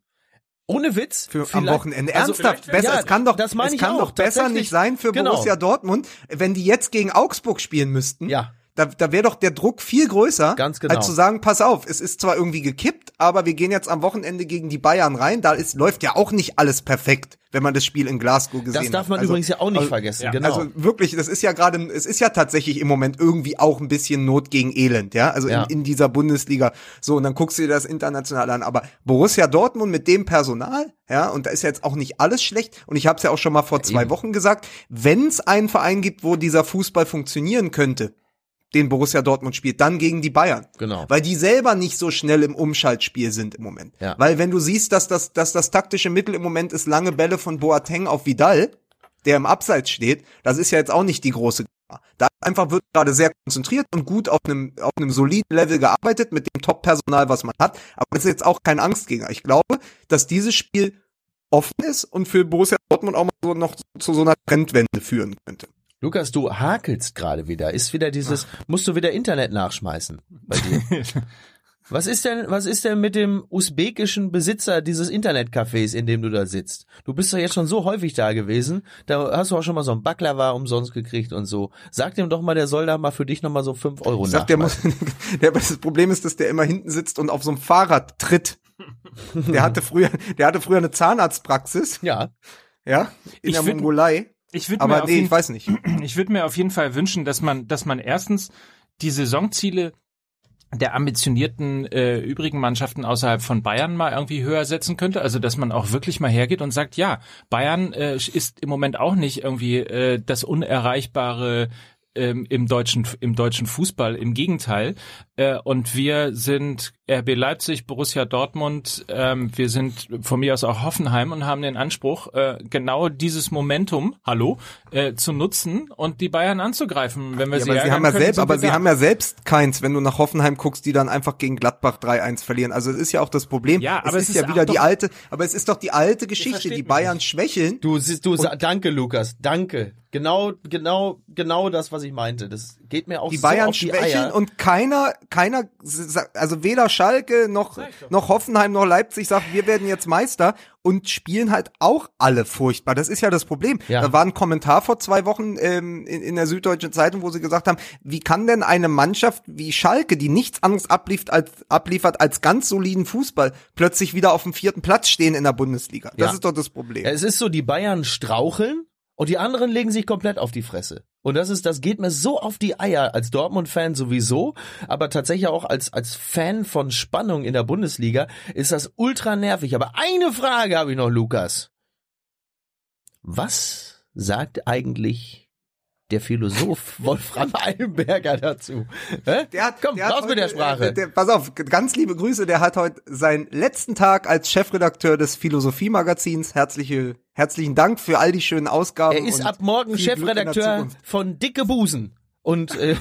Ohne Witz. Für am Wochenende. Also Ernsthaft, besser, ja, es kann doch, das es kann auch, doch besser nicht sein für genau. Borussia Dortmund, wenn die jetzt gegen Augsburg spielen müssten. Ja. Da, da wäre doch der Druck viel größer, Ganz genau. als zu sagen, pass auf, es ist zwar irgendwie gekippt, aber wir gehen jetzt am Wochenende gegen die Bayern rein. Da ist, läuft ja auch nicht alles perfekt, wenn man das Spiel in Glasgow gesehen hat. Das darf man hat. übrigens ja auch nicht also, vergessen. Ja. Genau. Also wirklich, das ist ja gerade, es ist ja tatsächlich im Moment irgendwie auch ein bisschen Not gegen Elend, ja. Also ja. In, in dieser Bundesliga. So, und dann guckst du dir das international an. Aber Borussia Dortmund mit dem Personal, ja, und da ist ja jetzt auch nicht alles schlecht. Und ich habe es ja auch schon mal vor zwei Eben. Wochen gesagt, wenn es einen Verein gibt, wo dieser Fußball funktionieren könnte, den Borussia Dortmund spielt, dann gegen die Bayern. Genau. Weil die selber nicht so schnell im Umschaltspiel sind im Moment. Ja. Weil wenn du siehst, dass das, dass das taktische Mittel im Moment ist lange Bälle von Boateng auf Vidal, der im Abseits steht, das ist ja jetzt auch nicht die große Gefahr. Da einfach wird gerade sehr konzentriert und gut auf einem, auf einem soliden Level gearbeitet mit dem Top-Personal, was man hat. Aber das ist jetzt auch kein Angstgegner. Ich glaube, dass dieses Spiel offen ist und für Borussia Dortmund auch mal so noch zu so einer Trendwende führen könnte. Lukas, du hakelst gerade wieder. Ist wieder dieses, musst du wieder Internet nachschmeißen bei dir. *laughs* was ist denn, was ist denn mit dem usbekischen Besitzer dieses Internetcafés, in dem du da sitzt? Du bist doch jetzt schon so häufig da gewesen. Da hast du auch schon mal so ein Baklava umsonst gekriegt und so. Sag dem doch mal, der soll da mal für dich noch mal so fünf Euro ich sag, der muss, *laughs* der, Das Problem ist, dass der immer hinten sitzt und auf so einem Fahrrad tritt. Der hatte früher, der hatte früher eine Zahnarztpraxis. Ja. Ja, in ich der Mongolei. Ich würde aber mir nee, ich weiß nicht. *clears throat* Ich würde mir auf jeden Fall wünschen, dass man, dass man erstens die Saisonziele der ambitionierten äh, übrigen Mannschaften außerhalb von Bayern mal irgendwie höher setzen könnte. Also dass man auch wirklich mal hergeht und sagt, ja, Bayern äh, ist im Moment auch nicht irgendwie äh, das unerreichbare ähm, im deutschen im deutschen Fußball. Im Gegenteil. Äh, und wir sind RB Leipzig, Borussia Dortmund, ähm, wir sind von mir aus auch Hoffenheim und haben den Anspruch, äh, genau dieses Momentum, hallo, äh, zu nutzen und die Bayern anzugreifen, wenn wir Ja, sie aber sie haben ja können, selbst, aber sie haben ja selbst keins, wenn du nach Hoffenheim guckst, die dann einfach gegen Gladbach 3-1 verlieren. Also es ist ja auch das Problem. Ja, aber es es ist ist ja wieder die alte, aber es ist doch die alte Geschichte, die Bayern nicht. schwächeln. Du, siehst- du, danke, Lukas, danke. Genau, genau, genau das, was ich meinte. Das geht mir auch die so Bayern auf die schwächeln Eier. und keiner, keiner, also weder Schalke noch, noch Hoffenheim noch Leipzig sagt, wir werden jetzt Meister und spielen halt auch alle furchtbar. Das ist ja das Problem. Ja. Da war ein Kommentar vor zwei Wochen ähm, in, in der Süddeutschen Zeitung, wo sie gesagt haben, wie kann denn eine Mannschaft wie Schalke, die nichts anderes abliefert als, abliefert als ganz soliden Fußball, plötzlich wieder auf dem vierten Platz stehen in der Bundesliga? Das Ja. ist doch das Problem. Ja, es ist so, die Bayern straucheln und die anderen legen sich komplett auf die Fresse. Und das ist, das geht mir so auf die Eier als Dortmund-Fan sowieso, aber tatsächlich auch als, als Fan von Spannung in der Bundesliga ist das ultra nervig. Aber eine Frage habe ich noch, Lukas. Was sagt eigentlich der Philosoph *laughs* Wolfram Eilenberger dazu? Hä? Der hat, Komm, der hat raus mit der heute, Sprache. äh, Der, pass auf, ganz liebe Grüße. Der hat heute seinen letzten Tag als Chefredakteur des Philosophie-Magazins. Herzliche, herzlichen Dank für all die schönen Ausgaben. Er ist und ab morgen Chefredakteur von Dicke Busen. Und äh,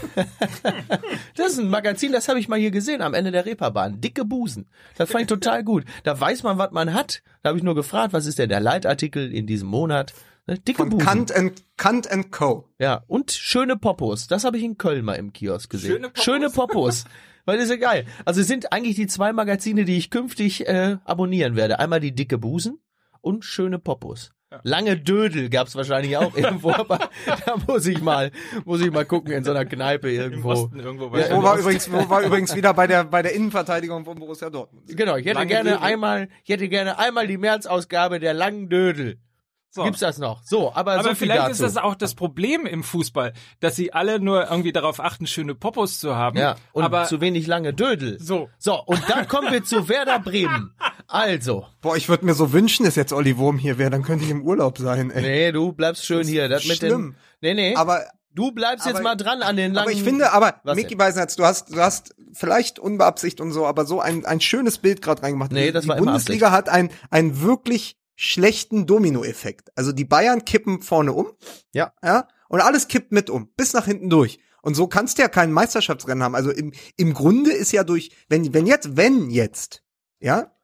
*laughs* das ist ein Magazin, das habe ich mal hier gesehen am Ende der Reeperbahn. Dicke Busen. Das fand ich total gut. Da weiß man, was man hat. Da habe ich nur gefragt, was ist denn der Leitartikel in diesem Monat? Ne, Dicke Von Busen. Kant and, Kant and Co. Ja, und schöne Popos. Das habe ich in Köln mal im Kiosk gesehen. Schöne Popos. Schöne Popos. Weil das ist ja geil. Also es sind eigentlich die zwei Magazine, die ich künftig äh, abonnieren werde. Einmal die dicke Busen und schöne Popos. Lange Dödel gab's wahrscheinlich auch *laughs* irgendwo, aber da muss ich mal, muss ich mal gucken in so einer Kneipe irgendwo. Osten irgendwo Ja, Wo war Osten. übrigens, wo war übrigens wieder bei der, bei der Innenverteidigung von Borussia Dortmund. Genau, ich hätte Lange gerne Dödel. einmal, ich hätte gerne einmal die März-Ausgabe der langen Dödel. So. Gibt's das noch? So, aber, Aber so viel vielleicht dazu. ist das auch das Problem im Fußball, dass sie alle nur irgendwie darauf achten, schöne Popos zu haben. ja, und aber zu wenig lange Dödel. so. So, und dann kommen wir zu Werder Bremen. *laughs* Also, Boah, ich würde mir so wünschen, dass jetzt Olli Wurm hier wäre, dann könnte ich im Urlaub sein, ey. nee, du bleibst schön hier. Das mit den, schlimm. nee, nee. Aber du bleibst jetzt aber- mal dran an den langen. Aber ich finde, aber Was Micky denn? Beisenherz, du hast, du hast vielleicht unbeabsichtigt und so, aber so ein, ein schönes Bild gerade reingemacht. Nee, das die war immer Bundesliga hat ein, einen wirklich schlechten Dominoeffekt. Also die Bayern kippen vorne um. Ja. Ja. Und alles kippt mit um. Bis nach hinten durch. Und so kannst du ja kein Meisterschaftsrennen haben. Also im, im Grunde ist ja durch, wenn, wenn jetzt, wenn jetzt, ja,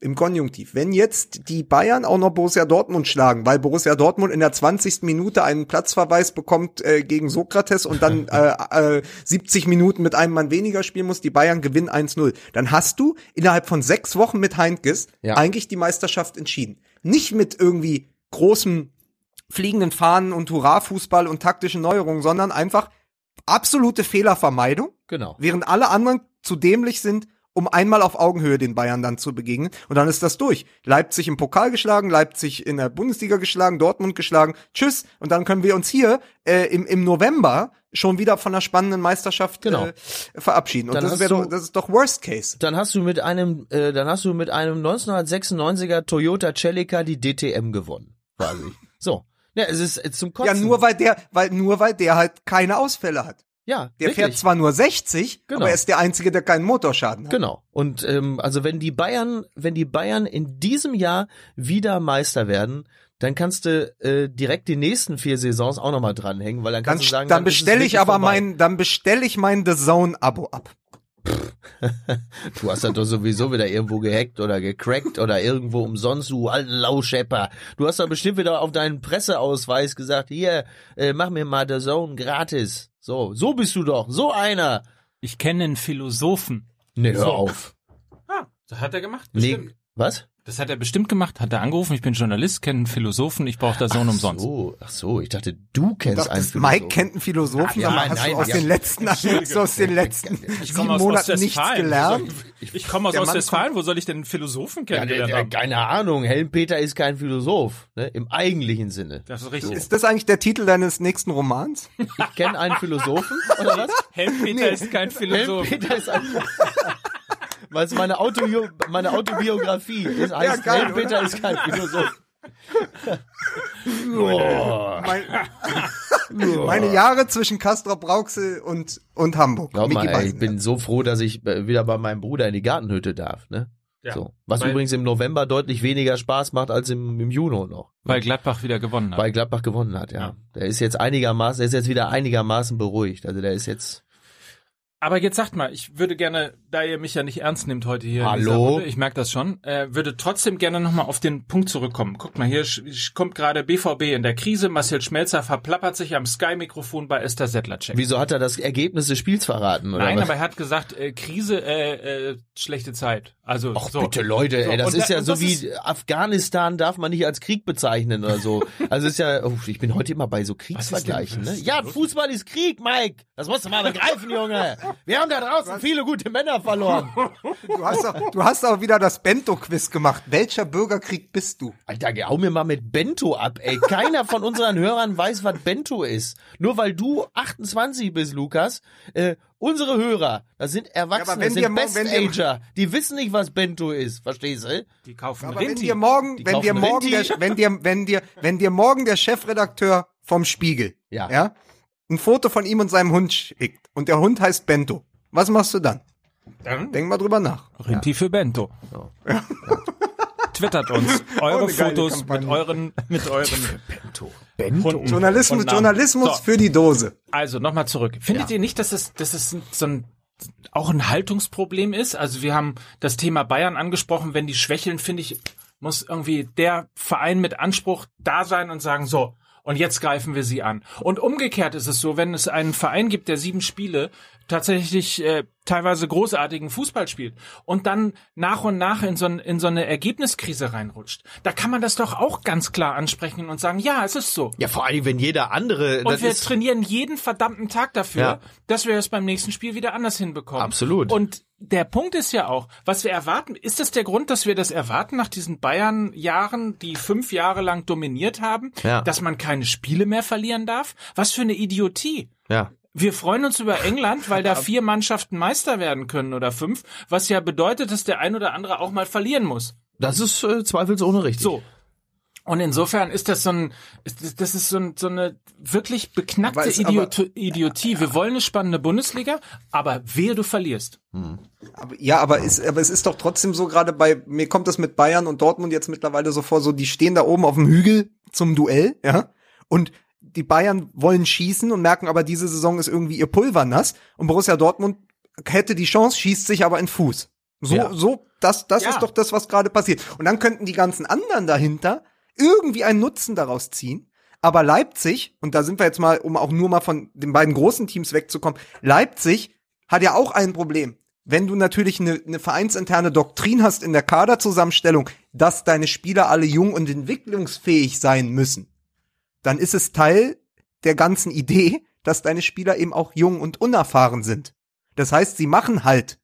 im Konjunktiv, wenn jetzt die Bayern auch noch Borussia Dortmund schlagen, weil Borussia Dortmund in der 20. Minute einen Platzverweis bekommt äh, gegen Sokrates und dann *laughs* äh, äh, 70 Minuten mit einem Mann weniger spielen muss, die Bayern gewinnen 1-0, dann hast du innerhalb von sechs Wochen mit Heinkes Ja. eigentlich die Meisterschaft entschieden. Nicht mit irgendwie großem fliegenden Fahnen und Hurra-Fußball und taktischen Neuerungen, sondern einfach absolute Fehlervermeidung Genau. während alle anderen zu dämlich sind, um einmal auf Augenhöhe den Bayern dann zu begegnen. Und dann ist das durch. Leipzig im Pokal geschlagen, Leipzig in der Bundesliga geschlagen, Dortmund geschlagen. Tschüss. Und dann können wir uns hier äh, im, im November schon wieder von einer spannenden Meisterschaft Genau. äh, verabschieden. Und Dann das du- doch, das ist doch Worst Case. Dann hast du mit einem, äh, dann hast du mit einem 1996er Toyota Celica die DTM gewonnen, quasi. so. Ja, es ist zum Kotzen. Ja, nur weil der, weil nur weil der halt keine Ausfälle hat. Ja, Der wirklich. fährt zwar nur 60, Genau. aber er ist der einzige, der keinen Motorschaden hat. Genau. Und ähm, also wenn die Bayern, wenn die Bayern in diesem Jahr wieder Meister werden, dann kannst du äh, direkt die nächsten vier Saisons auch nochmal dranhängen, weil dann Dann, kannst du sagen, dann es bestelle ich aber vorbei. mein, dann bestelle ich mein The Zone Abo ab. *laughs* Du hast das doch sowieso wieder irgendwo gehackt oder gecrackt oder irgendwo umsonst, du alten Lauschepper. Du hast doch bestimmt wieder auf deinen Presseausweis gesagt, hier, äh, mach mir mal The Zone gratis. So, so bist du doch, so einer. Ich kenne einen Philosophen. Nee, hör So. auf. Ah, das hat er gemacht. Nee, was? Das hat er bestimmt gemacht. Hat er angerufen. Ich bin Journalist, kenne einen Philosophen. Ich brauche da Sohn umsonst. So, ach so, ich dachte, du kennst dachte, einen Mike Philosophen. kennt einen Philosophen, Ja, aber nein, hast nein, du aus ja. den letzten, aus den letzten Ich sieben komme aus Monaten nichts Ostwestfalen. gelernt? Ich, ich komme aus Der Ostwestfalen. Wo soll ich denn einen Philosophen Ja, kennengelernt der, haben? keine Ahnung, Helmpeter ist kein Philosoph, ne, im eigentlichen Sinne. Das ist richtig. Ist das eigentlich der Titel deines nächsten Romans? Ich kenne einen Philosophen, oder was? Helmpeter ist kein Philosoph. Helmpeter ist ein Weil es meine, Autobio meine Autobiografie ist, heißt geil, Helmpeter oder? ist kein Philosoph. oh. Mein, Meine Jahre zwischen Castrop Rauxel und, und Hamburg. Glaub mal, ey, ich bin so froh, dass ich äh, wieder bei meinem Bruder in die Gartenhütte darf, ne? Ja. So. Was Weil- übrigens im November deutlich weniger Spaß macht als im, im Juni noch. Weil Gladbach wieder gewonnen hat. Weil Gladbach gewonnen hat, ja. Ja. Der ist jetzt einigermaßen, der ist jetzt wieder einigermaßen beruhigt. Also der ist jetzt. Aber jetzt sagt mal, ich würde gerne, da ihr mich ja nicht ernst nimmt heute hier Hallo? Runde, ich merke das schon, äh, würde trotzdem gerne nochmal auf den Punkt zurückkommen. Guck mal, hier kommt gerade BVB in der Krise, Marcel Schmelzer verplappert sich am Sky-Mikrofon bei Esther Sedlacek. Wieso hat er das Ergebnis des Spiels verraten? Oder Nein, was? aber er hat gesagt, äh, Krise, äh, äh, schlechte Zeit. Also Ach so. bitte Leute, So, ey, das und ist da- ja so wie ist- Afghanistan darf man nicht als Krieg bezeichnen oder so. *laughs* Also ist ja, oh, ich bin heute immer bei so Kriegsvergleichen, ne? Ja, Fußball ist Krieg, Mike. Das musst du mal begreifen, Junge. Wir haben da draußen viele gute Männer verloren. *laughs* Du hast, auch, du hast auch wieder das Bento-Quiz gemacht. Welcher Bürgerkrieg bist du? Alter, hau mir mal mit Bento ab, ey. Keiner von unseren Hörern weiß, was Bento ist. Nur weil du 28 bist, Lukas. Äh, unsere Hörer, das sind Erwachsene, wenn das sind wenn Best-Ager. Die wissen nicht, was Bento ist. Verstehst du? Die kaufen Aber wenn Rinti. dir morgen, Die wenn dir morgen, der, wenn dir, wenn dir, wenn dir morgen der Chefredakteur vom Spiegel, Ja. ja, ein Foto von ihm und seinem Hund schickt und der Hund heißt Bento, was machst du dann? Dann Denk mal drüber nach. Rinti für Bento. So. Twittert uns eure Fotos mit euren, mit euren Bento. Bento. Hunden Journalismus. Journalismus So. für die Dose. Also nochmal zurück. Findet ihr nicht, dass es, dass es so ein auch ein Haltungsproblem ist? Also wir haben das Thema Bayern angesprochen. Wenn die schwächeln, finde ich, muss irgendwie der Verein mit Anspruch da sein und sagen, so, und jetzt greifen wir sie an. Und umgekehrt ist es so, wenn es einen Verein gibt, der sieben Spiele tatsächlich äh, teilweise großartigen Fußball spielt und dann nach und nach in so, in so eine Ergebniskrise reinrutscht, da kann man das doch auch ganz klar ansprechen und sagen, ja, es ist so. Ja, vor allem, wenn jeder andere. Und das wir ist, trainieren jeden verdammten Tag dafür, Ja. dass wir es beim nächsten Spiel wieder anders hinbekommen. Absolut. Und der Punkt ist ja auch, was wir erwarten, ist das der Grund, dass wir das erwarten nach diesen Bayern-Jahren, die fünf Jahre lang dominiert haben, Ja. dass man keine Spiele mehr verlieren darf? Was für eine Idiotie. ja. Wir freuen uns über England, weil da *laughs* vier Mannschaften Meister werden können oder fünf, was ja bedeutet, dass der ein oder andere auch mal verlieren muss. Das ist äh, zweifelsohne richtig. So. Und insofern ist das so ein, ist das- ist so, ein, so eine wirklich beknackte Aber Idiotie. Wir wollen eine spannende Bundesliga, aber wehe, du verlierst. Aber, ja, aber, ist, aber es ist doch trotzdem so gerade bei, mir kommt das mit Bayern und Dortmund jetzt mittlerweile so vor, so die stehen da oben auf dem Hügel zum Duell, ja, und die Bayern wollen schießen und merken aber, diese Saison ist irgendwie ihr Pulver nass und Borussia Dortmund hätte die Chance, schießt sich aber in Fuß. So, Ja. so, das, das Ja. ist doch das, was gerade passiert. Und dann könnten die ganzen anderen dahinter irgendwie einen Nutzen daraus ziehen. Aber Leipzig, und da sind wir jetzt mal, um auch nur mal von den beiden großen Teams wegzukommen, Leipzig hat ja auch ein Problem. Wenn du natürlich eine, eine vereinsinterne Doktrin hast in der Kaderzusammenstellung, dass deine Spieler alle jung und entwicklungsfähig sein müssen, dann ist es Teil der ganzen Idee, dass deine Spieler eben auch jung und unerfahren sind. Das heißt, sie machen halt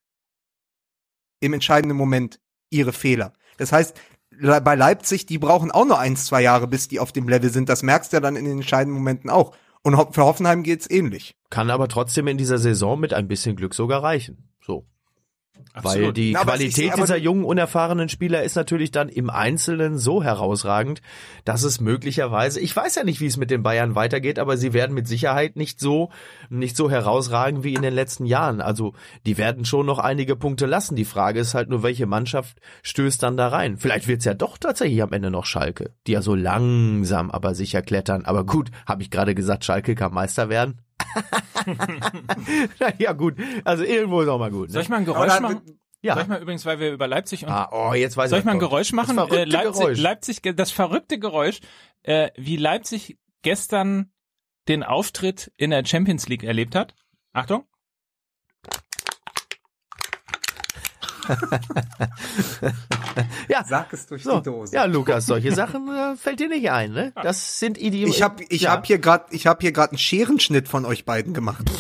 im entscheidenden Moment ihre Fehler. Das heißt, bei Leipzig, die brauchen auch nur eins, zwei Jahre, bis die auf dem Level sind. Das merkst du ja dann in den entscheidenden Momenten auch. Und für Hoffenheim geht's ähnlich. Kann aber trotzdem in dieser Saison mit ein bisschen Glück sogar reichen. So. Weil die Na, ich- Qualität dieser jungen, unerfahrenen Spieler ist natürlich dann im Einzelnen so herausragend, dass es möglicherweise, ich weiß ja nicht, wie es mit den Bayern weitergeht, aber sie werden mit Sicherheit nicht so, nicht so herausragen wie in den letzten Jahren. Also, die werden schon noch einige Punkte lassen. Die Frage ist halt nur, welche Mannschaft stößt dann da rein? Vielleicht wird's ja doch tatsächlich am Ende noch Schalke, die ja so langsam aber sicher klettern. Aber gut, habe ich gerade gesagt, Schalke kann Meister werden? Ja, gut. Also irgendwo ist auch mal gut. Ne? Soll ich mal ein Geräusch machen? Ja. Soll ich mal übrigens, weil wir über Leipzig und Ah, oh, jetzt weiß Soll ich mal ein doch. Geräusch machen? Das verrückte äh, Leipzig, Geräusch. Leipzig, das verrückte Geräusch, äh, wie Leipzig gestern den Auftritt in der Champions League erlebt hat. Achtung. Ja. Sag es durch So, die Dose. ja, Lukas, solche Sachen äh, fällt dir nicht ein, ne? Das sind Idioten. Ich habe ich ja. hab hier gerade ich hab hier gerade einen Scherenschnitt von euch beiden gemacht.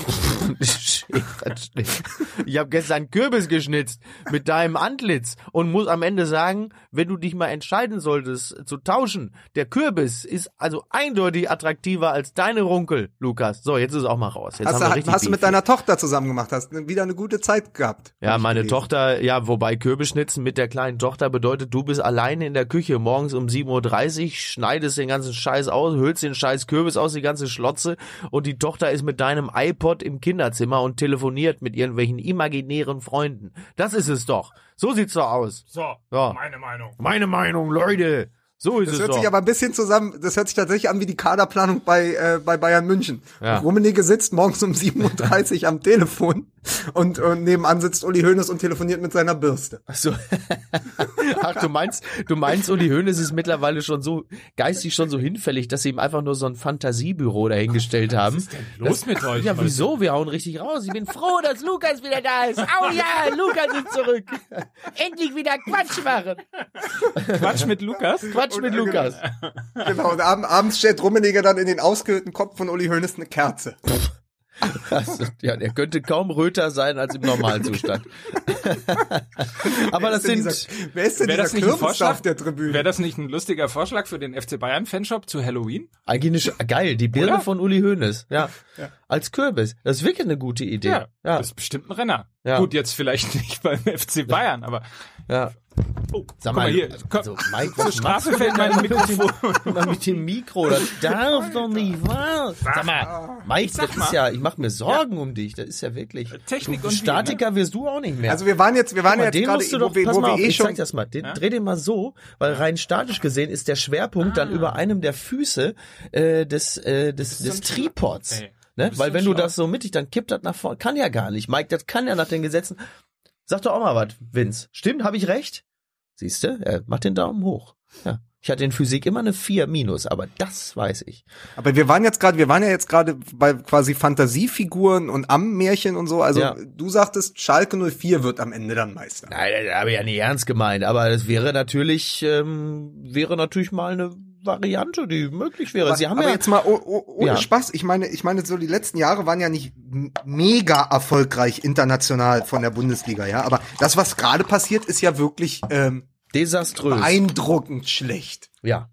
Ich habe gestern Kürbis geschnitzt mit deinem Antlitz und muss am Ende sagen, wenn du dich mal entscheiden solltest zu tauschen, der Kürbis ist also eindeutig attraktiver als deine Runkel, Lukas. So, jetzt ist es auch mal raus. Jetzt Hast, du, hast du mit deiner Tochter zusammen gemacht, hast wieder eine gute Zeit gehabt. Ja, meine gelesen. Tochter, ja, wobei Kürbisschnitzen mit der kleinen Tochter bedeutet, du bist alleine in der Küche morgens um 7.30 Uhr, schneidest den ganzen Scheiß aus, hüllst den Scheiß Kürbis aus, die ganze Schlotze und die Tochter ist mit deinem iPod im Kinderzimmer und telefoniert mit irgendwelchen imaginären Freunden. Das ist es doch. So sieht's doch aus. So, Ja. meine Meinung. Meine Meinung, Leute. So ist Das es hört doch. sich aber ein bisschen zusammen, das hört sich tatsächlich an wie die Kaderplanung bei, äh, bei Bayern München. Ja. Rummenigge sitzt morgens um 7.30 Uhr am Telefon und, und nebenan sitzt Uli Hoeneß und telefoniert mit seiner Bürste. Ach so. *laughs* Ach, du meinst, du meinst, Uli Hoeneß ist mittlerweile schon so geistig schon so hinfällig, dass sie ihm einfach nur so ein Fantasiebüro dahingestellt haben. Was ist denn los mit euch? Ja, wieso? Wir hauen richtig raus. Ich bin froh, dass Lukas wieder da ist. Oh ja, Lukas ist zurück. Endlich wieder Quatsch machen. Quatsch mit Lukas? Quatsch mit Lukas. Genau, und ab, abends stellt Rummenigge dann in den ausgehöhlten Kopf von Uli Hoeneß eine Kerze. Also, ja, der könnte kaum röter sein als im Normalzustand. *laughs* Aber das sind, dieser, wer ist denn Wäre das dieser Vorschlag? auf der Tribüne? Wäre das nicht ein lustiger Vorschlag für den FC Bayern Fanshop zu Halloween? eigentlich geil, die Birne von Uli Hoeneß. Ja. Als Kürbis. Das ist wirklich eine gute Idee. Ja. Das ist bestimmt ein Renner. Ja. Gut, jetzt vielleicht *laughs* nicht beim FC Bayern, aber ja. Oh, Sag guck mal hier. Komm, also, Mike, was du fällt mein Mikrofon. *laughs* Immer mit dem Mikro, das darf doch nicht wahr. Sag mal, Mike, sag das mal. ist ja, ich mache mir Sorgen um dich, das ist ja wirklich. Technik du, und wie, Statiker wirst du auch nicht mehr. Also wir waren jetzt, wir waren mal, jetzt den gerade, musst du wo doch, wir, pass wo mal wir auf, eh ich schon, zeig das mal. Den, Dreh den mal so, weil rein statisch gesehen ist der Schwerpunkt dann über einem der Füße äh, des, äh, des, des Tripods. Ne? Weil wenn du das so mittig, dann kippt das nach vorne. Kann ja gar nicht. Mike, das kann ja nach den Gesetzen. Sag doch auch mal was, Vince. Stimmt, habe ich recht? Siehst du? Er macht den Daumen hoch. Ja. Ich hatte in Physik immer eine 4 minus, aber das weiß ich. aber wir waren jetzt gerade, wir waren ja jetzt gerade bei quasi Fantasiefiguren und Ammärchen und so. Also Ja. du sagtest, Schalke 04 wird am Ende dann Meister. Nein, das habe ich ja nicht ernst gemeint, aber es wäre natürlich, ähm, wäre natürlich mal eine Variante, die möglich wäre. Sie haben aber ja jetzt mal oh, oh, ohne Ja. Spaß. Ich meine, ich meine, so die letzten Jahre waren ja nicht mega erfolgreich international von der Bundesliga, ja. Aber das, was gerade passiert, ist ja wirklich ähm, desaströs. beeindruckend schlecht. ja.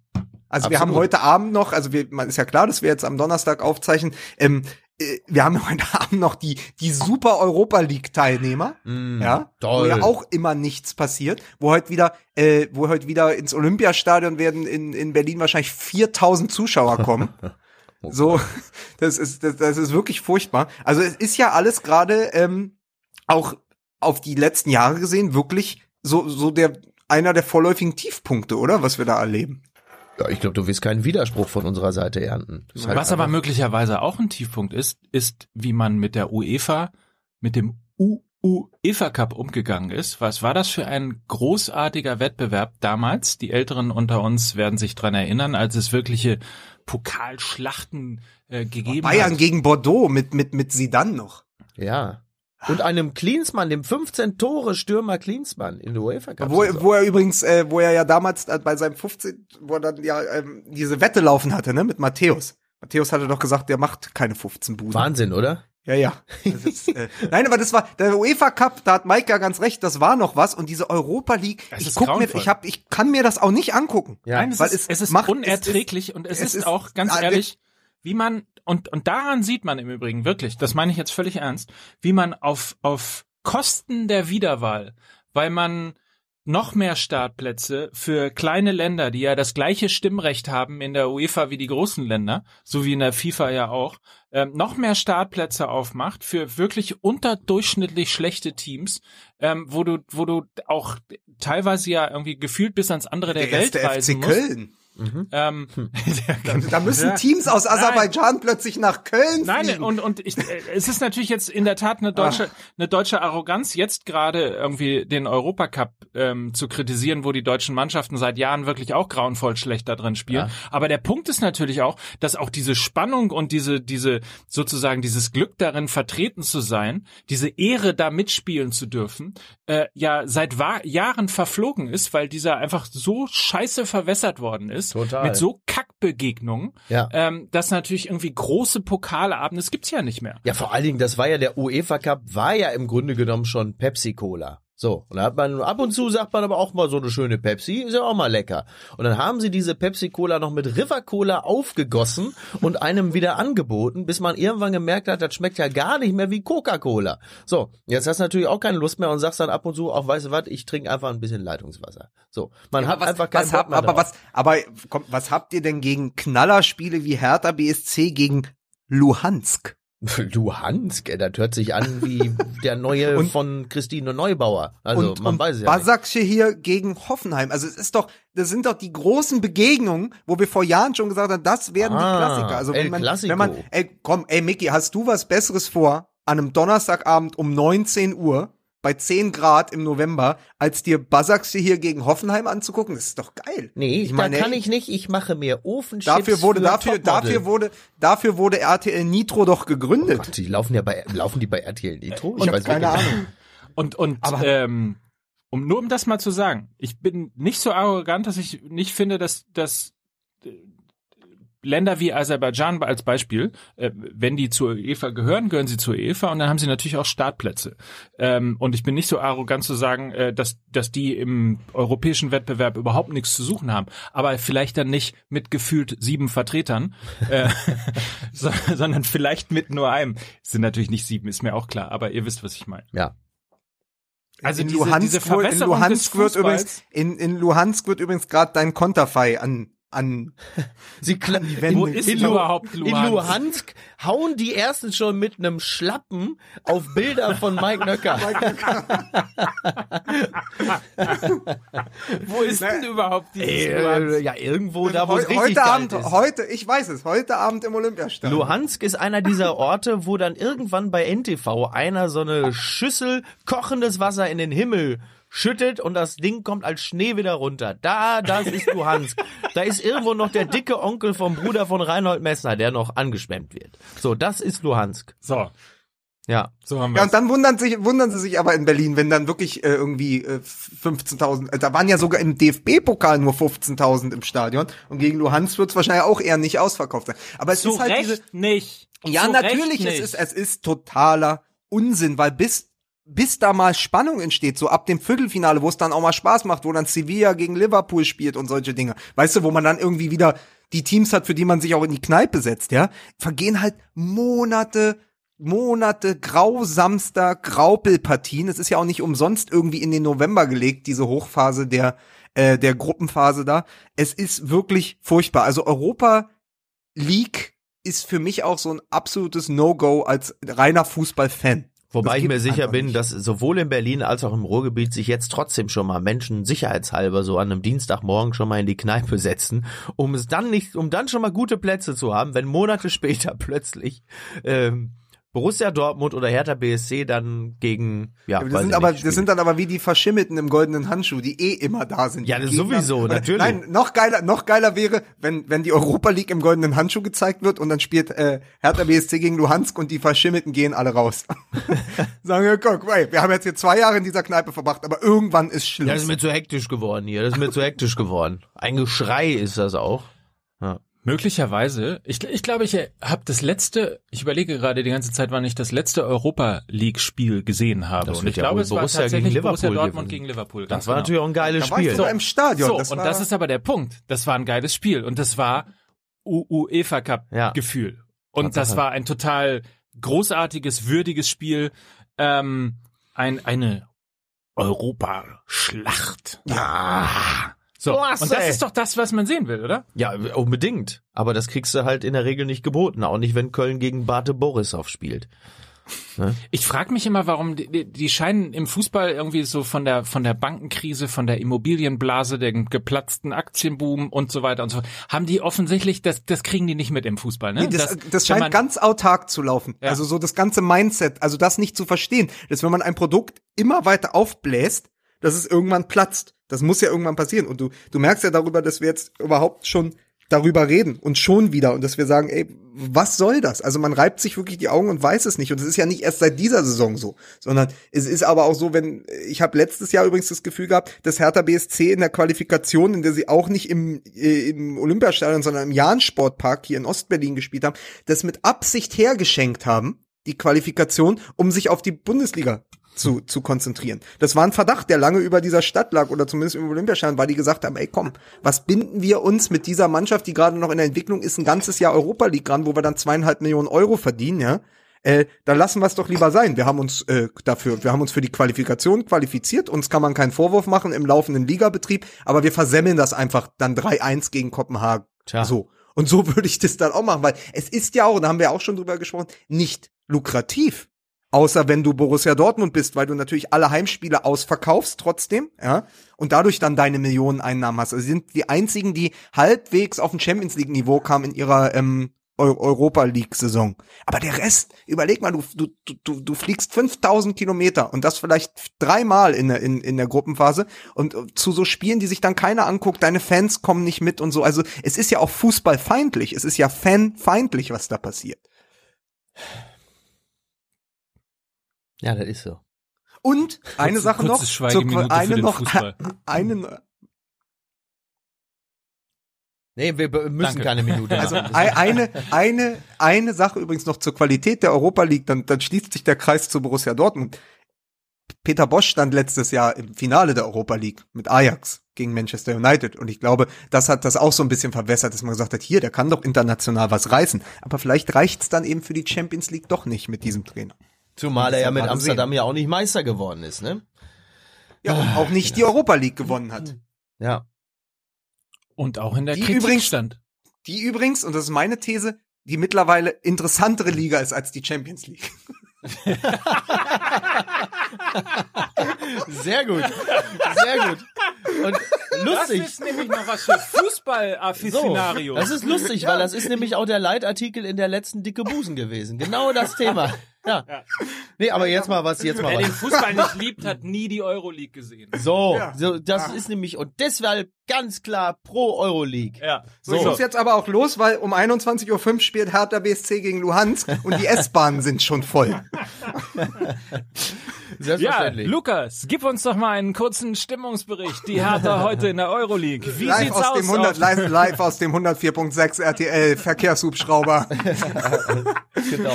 Also wir haben Absolut. heute Abend noch, also wir, man ist ja klar, dass wir jetzt am Donnerstag aufzeichnen. Ähm, äh, wir haben *laughs* heute Abend noch die die Super Europa League Teilnehmer, Mm, ja, toll. wo ja auch immer nichts passiert, wo heute wieder, äh, wo heute wieder ins Olympiastadion werden in in Berlin wahrscheinlich 4000 Zuschauer kommen. *laughs* Oh so, das ist das, das ist wirklich furchtbar. Also es ist ja alles gerade ähm, auch auf die letzten Jahre gesehen wirklich so so der einer der vorläufigen Tiefpunkte, oder was wir da erleben. Ja, ich glaube, du wirst keinen Widerspruch von unserer Seite ernten. Halt Was aber möglicherweise auch ein Tiefpunkt ist, ist, wie man mit der UEFA, mit dem UEFA Cup umgegangen ist. Was war das für ein großartiger Wettbewerb damals? Die Älteren unter uns werden sich dran erinnern, als es wirkliche Pokalschlachten äh, gegeben Bayern hat. gegen Bordeaux mit mit mit Sidan noch. Ja. Und einem Klinsmann, dem 15 Tore Stürmer Klinsmann in der UEFA Cup. Wo, wo er übrigens, äh, wo er ja damals äh, bei seinem 15, wo er dann ja ähm, diese Wette laufen hatte, ne, mit Matthäus. Matthäus hatte doch gesagt, der macht keine 15 Buden. Wahnsinn, oder? Ja, ja. Ist, äh, *laughs* nein, aber das war der UEFA Cup, da hat Mike ja ganz recht, das war noch was und diese Europa League, Das ich guck mir, ich hab, ich kann mir das auch nicht angucken. Ja. Nein, es, weil ist, es es ist macht- es unerträglich und es, es ist, ist- auch ganz Ah, ehrlich, wie man und und daran sieht man im Übrigen wirklich, das meine ich jetzt völlig ernst, wie man auf auf Kosten der Wiederwahl, weil man noch mehr Startplätze für kleine Länder, die ja das gleiche Stimmrecht haben in der UEFA wie die großen Länder, so wie in der FIFA ja auch, ähm, noch mehr Startplätze aufmacht für wirklich unterdurchschnittlich schlechte Teams, ähm, wo du, wo du auch teilweise ja irgendwie gefühlt bis ans andere der, Welt erste reisen FC musst. Köln. Ähm, *laughs* Da, da müssen Ja. Teams aus Aserbaidschan plötzlich nach Köln Nein, fliegen. und, und ich, äh, es ist natürlich jetzt in der Tat eine deutsche, eine deutsche Arroganz, jetzt gerade irgendwie den Europacup ähm, zu kritisieren, wo die deutschen Mannschaften seit Jahren wirklich auch grauenvoll schlecht da drin spielen. Ja. Aber der Punkt ist natürlich auch, dass auch diese Spannung und diese, diese, sozusagen dieses Glück darin vertreten zu sein, diese Ehre da mitspielen zu dürfen, äh, ja seit Jahren verflogen ist, weil dieser einfach so scheiße verwässert worden ist ist, Total. mit so Kackbegegnungen, Ja. ähm, dass natürlich irgendwie große Pokalabende, das gibt's ja nicht mehr. Ja, vor allen Dingen, das war ja der UEFA Cup, war ja im Grunde genommen schon Pepsi Cola. So, und da hat man ab und zu sagt man aber auch mal so eine schöne Pepsi, ist ja auch mal lecker. Und dann haben sie diese Pepsi Cola noch mit River Cola aufgegossen und einem wieder angeboten, bis man irgendwann gemerkt hat, das schmeckt ja gar nicht mehr wie Coca-Cola. So, jetzt hast du natürlich auch keine Lust mehr und sagst dann ab und zu auch, weißt du was, ich trinke einfach ein bisschen Leitungswasser. So, man hat was, einfach keinen was hab, mehr aber drauf. was, aber komm, was habt ihr denn gegen Knallerspiele wie Hertha BSC gegen Luhansk? *laughs* Luhansk, das hört sich an wie *laughs* der neue Und- von Christine Neubauer. Also und, man und weiß ja. Basaksche hier gegen Hoffenheim. Also es ist doch, das sind doch die großen Begegnungen, wo wir vor Jahren schon gesagt haben, das werden Ah, die Klassiker. Also wenn man, Clasico. wenn man, ey, komm, ey Micky, hast du was Besseres vor an einem Donnerstagabend um 19 Uhr bei 10 Grad im November, als dir Basaksche hier gegen Hoffenheim anzugucken? Das ist doch geil. Nee, ich meine, da kann ich nicht. Ich mache mir Ofenchips Dafür wurde, für dafür, dafür wurde, dafür wurde RTL Nitro doch gegründet. Gott, die laufen ja bei, laufen die bei RTL Nitro? Ich habe keine wirklich. Ahnung. Und, und Aber- ähm, um nur um das mal zu sagen, ich bin nicht so arrogant, dass ich nicht finde, dass, dass äh, Länder wie Aserbaidschan als Beispiel, äh, wenn die zur UEFA gehören, gehören sie zur UEFA und dann haben sie natürlich auch Startplätze. Ähm, und ich bin nicht so arrogant zu sagen, äh, dass, dass die im europäischen Wettbewerb überhaupt nichts zu suchen haben. Aber vielleicht dann nicht mit gefühlt sieben Vertretern, äh, *laughs* so, sondern vielleicht mit nur einem. Es sind natürlich nicht sieben, ist mir auch klar, aber ihr wisst, was ich meine. Ja. Also in diese, Luhansk, diese wird- in Luhansk des wird übrigens, in, in Luhansk wird übrigens gerade dein Konterfei an, an, Sie kla- Wände. Wo ist in, überhaupt in Luhansk? Luhansk hauen die ersten schon mit einem Schlappen auf Bilder von Mike Nöcker. *laughs* wo ist denn überhaupt dieses Äh, Luhansk? ja, irgendwo da, wo es richtig heute Abend, ist. heute, ich weiß es, heute Abend im Olympiastadion. Luhansk ist einer dieser Orte, wo dann irgendwann bei NTV einer so eine Schüssel kochendes Wasser in den Himmel schüttet und das Ding kommt als Schnee wieder runter. Da, das ist Luhansk. da ist irgendwo noch der dicke Onkel vom Bruder von Reinhold Messner, der noch angeschwemmt wird. So, das ist Luhansk. So, Ja. so haben Ja, wir und dann wundern sich, wundern sie sich aber in Berlin, wenn dann wirklich äh, irgendwie äh, 15.000, äh, da waren ja sogar im DFB-Pokal nur 15.000 im Stadion und gegen Luhansk wird es wahrscheinlich auch eher nicht ausverkauft sein. Aber es Zu ist halt Recht diese, nicht. Ja, Zu natürlich, Recht es ist, es ist totaler Unsinn, weil bis, bis da mal Spannung entsteht, so ab dem Viertelfinale, wo es dann auch mal Spaß macht, wo dann Sevilla gegen Liverpool spielt und solche Dinge. Weißt du, wo man dann irgendwie wieder die Teams hat, für die man sich auch in die Kneipe setzt, ja, vergehen halt Monate, Monate grausamster Graupelpartien. Es ist ja auch nicht umsonst irgendwie in den November gelegt, diese Hochphase der, äh, der Gruppenphase da. Es ist wirklich furchtbar. Also Europa League ist für mich auch so ein absolutes No-Go als reiner Fußballfan. Wobei Das ich mir sicher bin, nicht. dass sowohl in Berlin als auch im Ruhrgebiet sich jetzt trotzdem schon mal Menschen sicherheitshalber so an einem Dienstagmorgen schon mal in die Kneipe setzen, um es dann nicht, um dann schon mal gute Plätze zu haben, wenn Monate *laughs* später plötzlich ähm, Borussia Dortmund oder Hertha BSC dann gegen ja, Das weiß sind aber, nicht, das sind dann aber wie die Verschimmelten im goldenen Handschuh, die eh immer da sind. Ja, das sowieso, Oder- natürlich. Nein, noch geiler, noch geiler wäre, wenn, wenn die Europa League im goldenen Handschuh gezeigt wird und dann spielt äh, Hertha BSC gegen Luhansk und die Verschimmelten gehen alle raus. *laughs* Sagen wir, guck, ey, wir haben jetzt hier zwei Jahre in dieser Kneipe verbracht, aber irgendwann ist Schluss. Ja, das ist mir zu hektisch geworden hier. Das ist mir zu hektisch geworden. Ein Geschrei ist das auch. Möglicherweise. Ich, ich glaube, ich habe das letzte, ich überlege gerade die ganze Zeit, wann ich das letzte Europa League Spiel gesehen habe. Das und ich ja glaube, es war Borussia gegen tatsächlich Borussia Liverpool Dortmund gewesen. gegen Liverpool. Das war genau. natürlich auch ein geiles da war ich Spiel. sogar im Stadion. So, das und war, das ist aber der Punkt. Das war ein geiles Spiel und das war UEFA Cup Ja. Gefühl. Und Tatsache. das war ein total großartiges, würdiges Spiel. Ähm, ein, eine Europaschlacht. Ja. So, Klasse, und das ist doch das, was man sehen will, oder? Ja, unbedingt. Aber das kriegst du halt in der Regel nicht geboten. Auch nicht, wenn Köln gegen Bate Borisov spielt. *laughs* Ich frage mich immer, warum die, die- scheinen im Fußball irgendwie so von der von der Bankenkrise, von der Immobilienblase, dem geplatzten Aktienboom und so weiter und so fort, haben die offensichtlich das das kriegen die nicht mit im Fußball, ne? Nee, das, das wenn scheint man- ganz autark zu laufen. Ja. Also so das ganze Mindset, also das nicht zu verstehen, dass wenn man ein Produkt immer weiter aufbläst, dass es irgendwann platzt. Das muss ja irgendwann passieren. Und du, du merkst ja darüber, dass wir jetzt überhaupt schon darüber reden und schon wieder und dass wir sagen, ey, was soll das? Also man reibt sich wirklich die Augen und weiß es nicht und es ist ja nicht erst seit dieser Saison so, sondern es ist aber auch so, wenn ich habe letztes Jahr übrigens das Gefühl gehabt, dass Hertha BSC in der Qualifikation, in der sie auch nicht im, äh, im Olympiastadion, sondern im Jahn-Sportpark hier in Ostberlin gespielt haben, das mit Absicht hergeschenkt haben, die Qualifikation, um sich auf die Bundesliga zu, zu konzentrieren. Das war ein Verdacht, der lange über dieser Stadt lag oder zumindest über Olympiastadion, weil die gesagt haben, ey komm, was binden wir uns mit dieser Mannschaft, die gerade noch in der Entwicklung ist, ein ganzes Jahr Europa League ran, wo wir dann zweieinhalb Millionen Euro verdienen, ja? Äh, da lassen wir es doch lieber sein. Wir haben uns äh, dafür, wir haben uns für die Qualifikation qualifiziert. Uns kann man keinen Vorwurf machen im laufenden Ligabetrieb, aber wir versemmeln das einfach dann 3-1 gegen Kopenhagen. Tja. So. Und so *laughs* würde ich das dann auch machen, weil es ist ja auch, da haben wir auch schon drüber gesprochen, nicht lukrativ. Außer wenn du Borussia Dortmund bist, weil du natürlich alle Heimspiele ausverkaufst trotzdem, ja, und dadurch dann deine Millionen Einnahmen hast. Also sie sind die einzigen, die halbwegs auf ein Champions League Niveau kamen in ihrer ähm, Eu Europa League Saison. Aber der Rest, überleg mal, du, du, du, du fliegst 5000 Kilometer und das vielleicht dreimal in der, in, in der Gruppenphase und äh, zu so Spielen, die sich dann keiner anguckt, deine Fans kommen nicht mit und so. Also es ist ja auch fußballfeindlich, es ist ja fanfeindlich, was da passiert. Ja, das ist so. Und eine Kurze- Sache noch, für eine den noch, *laughs* eine, Nee, wir müssen Danke. keine Minute also machen. ei- eine, eine, eine Sache übrigens noch zur Qualität der Europa League, dann, dann schließt sich der Kreis zu Borussia Dortmund. Peter Bosch stand letztes Jahr im Finale der Europa League mit Ajax gegen Manchester United und ich glaube, das hat das auch so ein bisschen verwässert, dass man gesagt hat, hier, der kann doch international was reißen, aber vielleicht reicht's dann eben für die Champions League doch nicht mit diesem Trainer. Zumal er ja mit Amsterdam ja auch nicht Meister geworden ist, ne? Ja, und auch nicht die Europa League gewonnen hat. Ja. Und auch in der Die Kritik übrigens- stand. Die übrigens, und das ist meine These, die mittlerweile interessantere Liga ist als die Champions League. *laughs* Sehr gut. Sehr gut. Und lustig. nämlich noch was für So, Fußball-Afficionarios. das ist lustig, weil das ist nämlich auch der Leitartikel in der letzten Dicke Busen gewesen. Genau das Thema. Ja. Nee, aber jetzt mal was, jetzt mal Wer den was. Fußball nicht liebt, hat nie die Euroleague gesehen. So, Ja. so das ist nämlich, und deshalb ganz klar pro Euroleague. Ja. So, ich So. muss jetzt aber auch los, weil um 21.05 Uhr spielt Hertha BSC gegen Luhansk und die S-Bahnen sind schon voll. *laughs* Ja, Selbstverständlich. Lukas, gib uns doch mal einen kurzen Stimmungsbericht. Die Hertha heute in der Euroleague. Wie live sieht's aus aus? dem 100, auf- live, live aus dem 104.6 RTL Verkehrshubschrauber. *laughs* genau.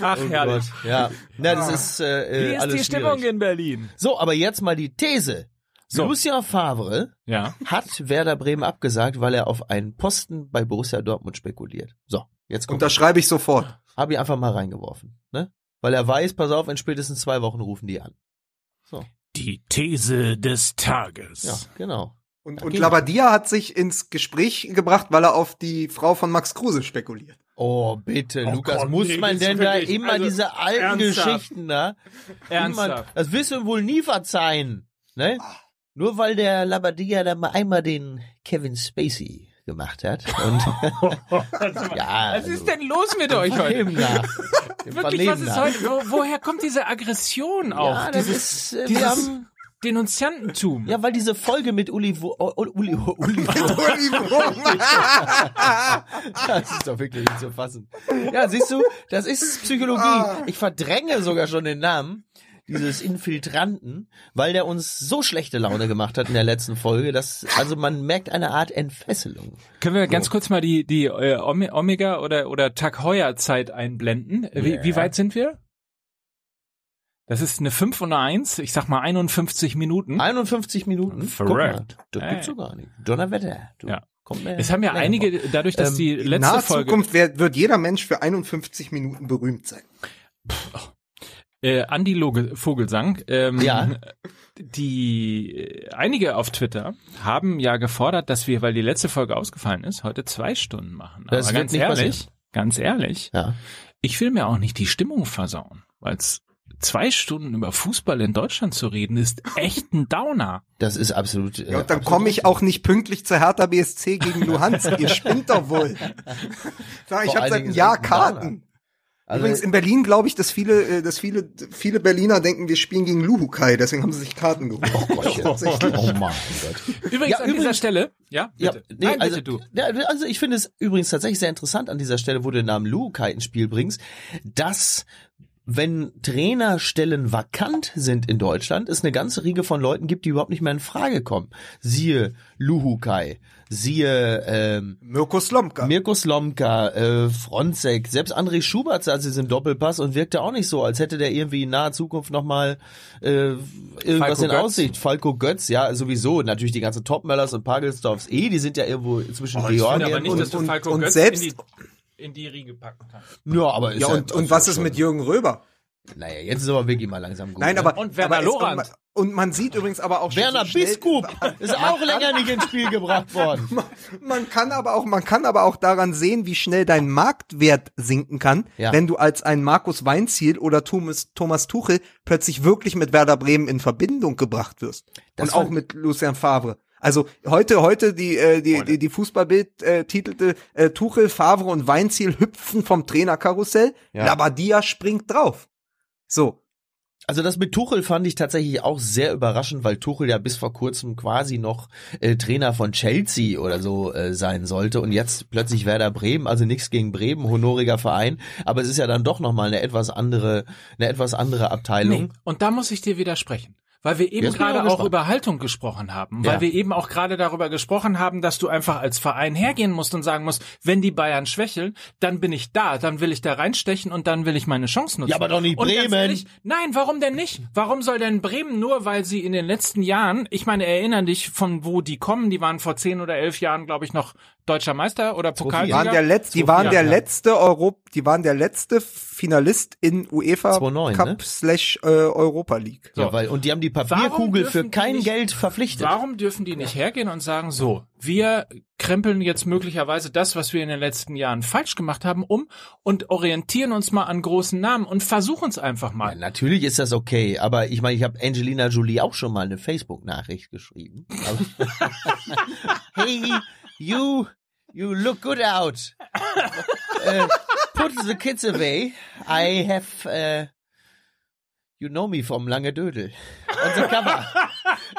Ach, Oh herrlich. Gott, Ja, na, das ist äh, Wie ist alles die Stimmung schwierig. in Berlin? So, aber jetzt mal die These. So. Lucien Favre Ja. hat Werder Bremen abgesagt, weil er auf einen Posten bei Borussia Dortmund spekuliert. So, jetzt kommt, Unterschreibe ich sofort. habe ich einfach mal reingeworfen, ne? Weil er weiß, pass auf, in spätestens zwei Wochen rufen die an. So, Die These des Tages. ja, genau. Und, und geht Labadia hat sich ins Gespräch gebracht, weil er auf die Frau von Max Kruse spekuliert. Oh, bitte, Oh Lukas, Gott, muss nee, man denn da immer also, diese alten ernsthaft. Geschichten da? Ernsthaft. Immer, das wirst du wohl nie verzeihen, ne? Ah. Nur weil der Labadia da mal einmal den Kevin Spacey gemacht hat. Und ja, Was ist denn los mit euch heute? Nach. Wirklich, was ist heute? Wo, woher kommt diese Aggression auch? Ja, das dieses ist, äh, dieses wir haben, Denunziantentum. ja, weil diese Folge mit Uli, Wo- Uli, O- Uli, das ist doch wirklich nicht zu fassen. Ja, siehst du, das ist Psychologie. Ich verdränge sogar schon den Namen dieses Infiltranten, weil der uns so schlechte Laune gemacht hat in der letzten Folge, dass, also man merkt eine Art Entfesselung. Können wir ganz kurz mal die, die äh, Ome- Omega oder, oder Tag Heuer Zeit einblenden? Wie, Ja. wie weit sind wir? Das ist eine 5 und eine 1, ich sag mal 51 Minuten. 51 Minuten. Mal, das gibt's so gar nicht. Donnerwetter. Du, Ja. Kommt Es haben ja einige, dadurch, dass Ähm, die In letzte naher Folge, Zukunft wird, wird jeder Mensch für 51 Minuten berühmt sein. Äh, Andi Loge, Vogelsang, ähm, Ja. die äh, einige auf Twitter haben ja gefordert, dass wir, weil die letzte Folge ausgefallen ist, heute zwei Stunden machen. Das Aber ganz ehrlich, passieren. ganz ehrlich, Ja. ich will mir auch nicht die Stimmung versauen, weil zwei Stunden über Fußball in Deutschland zu reden, ist echt ein Downer. Das ist absolut. äh, Ja, und dann komme ich auch nicht pünktlich zur Hertha BSC gegen Luhansk. Ihr spinnt doch wohl. *laughs* Ich habe seit einem Jahr ein Downer. Karten. Also, Übrigens in Berlin glaube ich, dass viele, äh, dass viele, viele Berliner denken, wir spielen gegen Luhukai, deswegen haben sie sich Karten geholt. Oh Gott, *laughs* tatsächlich. Oh mein Gott. Übrigens Ja, an dieser übrigens- Stelle, ja, Ja, bitte. nee, Nein, also, bitte du. Ja, also ich finde es übrigens tatsächlich sehr interessant an dieser Stelle, wo du den Namen Lukai ins Spiel bringst, dass wenn Trainerstellen vakant sind in Deutschland, es eine ganze Riege von Leuten gibt, die überhaupt nicht mehr in Frage kommen. Siehe Luhukai, siehe ähm, Mirko Slomka. Mirko Slomka, äh, Fronzek, selbst André Schubert saß jetzt im Doppelpass und wirkte auch nicht so, als hätte der irgendwie in naher Zukunft nochmal äh, irgendwas Falco in Götz. Aussicht. Falco Götz, ja, sowieso. Natürlich die ganzen Topmöllers und Pagelsdorfs eh, die sind ja irgendwo zwischen Oh, Georgien aber nicht, und, dass du und- Falco und Götz selbst- in die, Riege packen kannst. Ja, aber ist ja, und, und was ist schon- mit Jürgen Röber? Naja, jetzt ist aber wirklich mal langsam gut. Nein, ne? aber Und Werner aber Lorand. Und man, und man sieht übrigens aber auch schon Werner so schnell- Biskup *laughs* ist auch länger nicht ins Spiel gebracht *laughs* worden. Man kann aber auch, man kann aber auch daran sehen, wie schnell dein Marktwert sinken kann, Ja. wenn du als ein Markus Weinziel oder Thomas, Thomas Tuchel plötzlich wirklich mit Werder Bremen in Verbindung gebracht wirst. Das Und auch mit Lucien Favre. Also heute, heute die, äh, die, die, die Fußballbild äh, titelte äh, Tuchel, Favre und Weinziel hüpfen vom Trainerkarussell. Ja. Labadia springt drauf. So. Also das mit Tuchel fand ich tatsächlich auch sehr überraschend, weil Tuchel ja bis vor kurzem quasi noch äh, Trainer von Chelsea oder so äh, sein sollte und jetzt plötzlich Werder Bremen, also nichts gegen Bremen, honoriger Verein, aber es ist ja dann doch nochmal eine etwas andere, eine etwas andere Abteilung. Nee. Und da muss ich dir widersprechen. Weil wir eben gerade auch über Haltung gesprochen haben. Weil Ja. wir eben auch gerade darüber gesprochen haben, dass du einfach als Verein hergehen musst und sagen musst, wenn die Bayern schwächeln, dann bin ich da, dann will ich da reinstechen und dann will ich meine Chance nutzen. Ja, aber doch nicht Bremen. Ehrlich, nein, warum denn nicht? Warum soll denn Bremen nur, weil sie in den letzten Jahren, ich meine, erinnern dich von wo die kommen, die waren vor zehn oder elf Jahren, glaube ich, noch deutscher Meister oder Die Pokalsieger. waren der letzte, die waren der letzte Europ, die waren der letzte Finalist in UEFA 2009, Cup ne? slash äh, Europa League. Ja, weil, und die haben die Papierkugel für die kein nicht- Geld verpflichtet. Warum dürfen die nicht hergehen und sagen, so, wir krempeln jetzt möglicherweise das, was wir in den letzten Jahren falsch gemacht haben, um und orientieren uns mal an großen Namen und versuchen es einfach Ja, mal. natürlich ist das okay, aber ich meine, ich habe Angelina Jolie auch schon mal eine Facebook-Nachricht geschrieben. *laughs* *laughs* Hey, you, you look good out. uh, put the kids away. I have, uh, you know me from Lange Dödel. On the cover.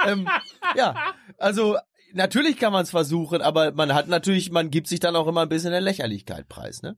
ähm, ja, also natürlich kann man es versuchen, aber man hat natürlich, man gibt sich dann auch immer ein bisschen der Lächerlichkeit preis, ne?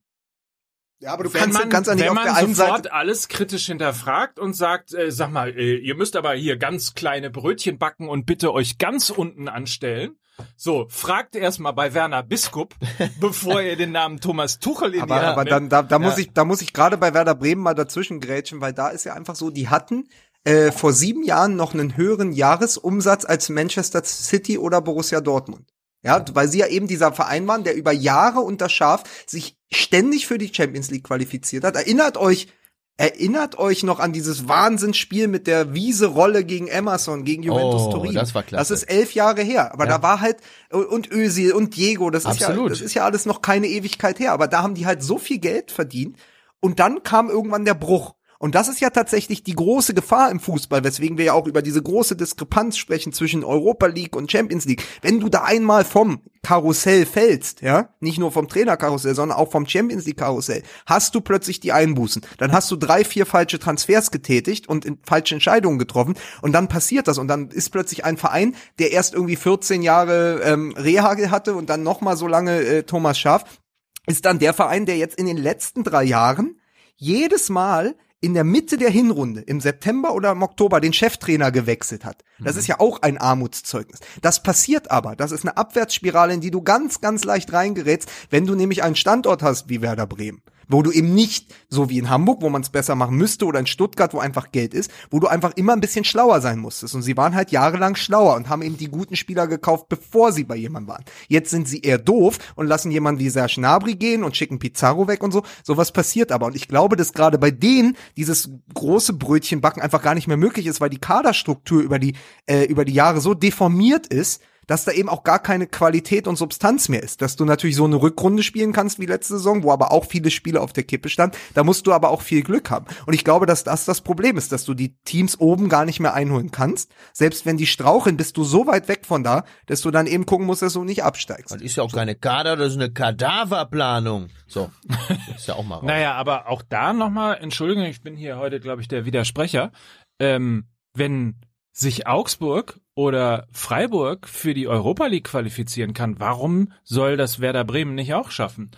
Ja, aber du Wenn kannst, man, kannst ja nicht wenn auf man der einen sofort Seite. alles kritisch hinterfragt und sagt, äh, sag mal, äh, ihr müsst aber hier ganz kleine Brötchen backen und bitte euch ganz unten anstellen. So, fragt erst mal bei Werner Biskup, *laughs* bevor ihr den Namen Thomas Tuchel in die Aber, Hand aber dann, da, da muss Ja. ich, da muss ich gerade bei Werder Bremen mal dazwischen grätschen, weil da ist ja einfach so, die hatten äh, vor sieben Jahren noch einen höheren Jahresumsatz als Manchester City oder Borussia Dortmund. Ja, weil sie ja eben dieser Verein waren, der über Jahre unter Schaf sich ständig für die Champions League qualifiziert hat. Erinnert euch, erinnert euch noch an dieses Wahnsinnsspiel mit der Wiese-Rolle gegen Emerson, gegen Juventus Oh, Turin. das war klasse. Das ist elf Jahre her. Aber Ja. da war halt, und Özil und Diego, das ist ja, das ist ja alles noch keine Ewigkeit her. Aber da haben die halt so viel Geld verdient. Und dann kam irgendwann der Bruch. Und das ist ja tatsächlich die große Gefahr im Fußball, weswegen wir ja auch über diese große Diskrepanz sprechen zwischen Europa League und Champions League. Wenn du da einmal vom Karussell fällst, ja, nicht nur vom Trainerkarussell, sondern auch vom Champions League Karussell, hast du plötzlich die Einbußen. Dann hast du drei, vier falsche Transfers getätigt und in, falsche Entscheidungen getroffen und dann passiert das und dann ist plötzlich ein Verein, der erst irgendwie 14 Jahre ähm, Rehagel hatte und dann noch mal so lange äh, Thomas Schaaf, ist dann der Verein, der jetzt in den letzten drei Jahren jedes Mal in der Mitte der Hinrunde, im September oder im Oktober, den Cheftrainer gewechselt hat. Das ist ja auch ein Armutszeugnis. Das passiert aber. Das ist eine Abwärtsspirale, in die du ganz, ganz leicht reingerätst, wenn du nämlich einen Standort hast wie Werder Bremen. Wo du eben nicht, so wie in Hamburg, wo man es besser machen müsste, oder in Stuttgart, wo einfach Geld ist, wo du einfach immer ein bisschen schlauer sein musstest. Und sie waren halt jahrelang schlauer und haben eben die guten Spieler gekauft, bevor sie bei jemandem waren. Jetzt sind sie eher doof und lassen jemanden wie Serge Gnabry gehen und schicken Pizarro weg und so. Sowas passiert aber. Und ich glaube, dass gerade bei denen dieses große Brötchenbacken einfach gar nicht mehr möglich ist, weil die Kaderstruktur über die, äh, über die Jahre so deformiert ist, dass da eben auch gar keine Qualität und Substanz mehr ist. Dass du natürlich so eine Rückrunde spielen kannst wie letzte Saison, wo aber auch viele Spiele auf der Kippe standen. Da musst du aber auch viel Glück haben. Und ich glaube, dass das das Problem ist, dass du die Teams oben gar nicht mehr einholen kannst. Selbst wenn die straucheln, bist du so weit weg von da, dass du dann eben gucken musst, dass du nicht absteigst. Das ist ja auch keine Kader, das ist eine Kadaverplanung. So, ist ja auch mal *laughs* raus. Naja, aber auch da nochmal, Entschuldigung, ich bin hier heute, glaube ich, der Widersprecher. Ähm, wenn sich Augsburg oder Freiburg für die Europa League qualifizieren kann, warum soll das Werder Bremen nicht auch schaffen?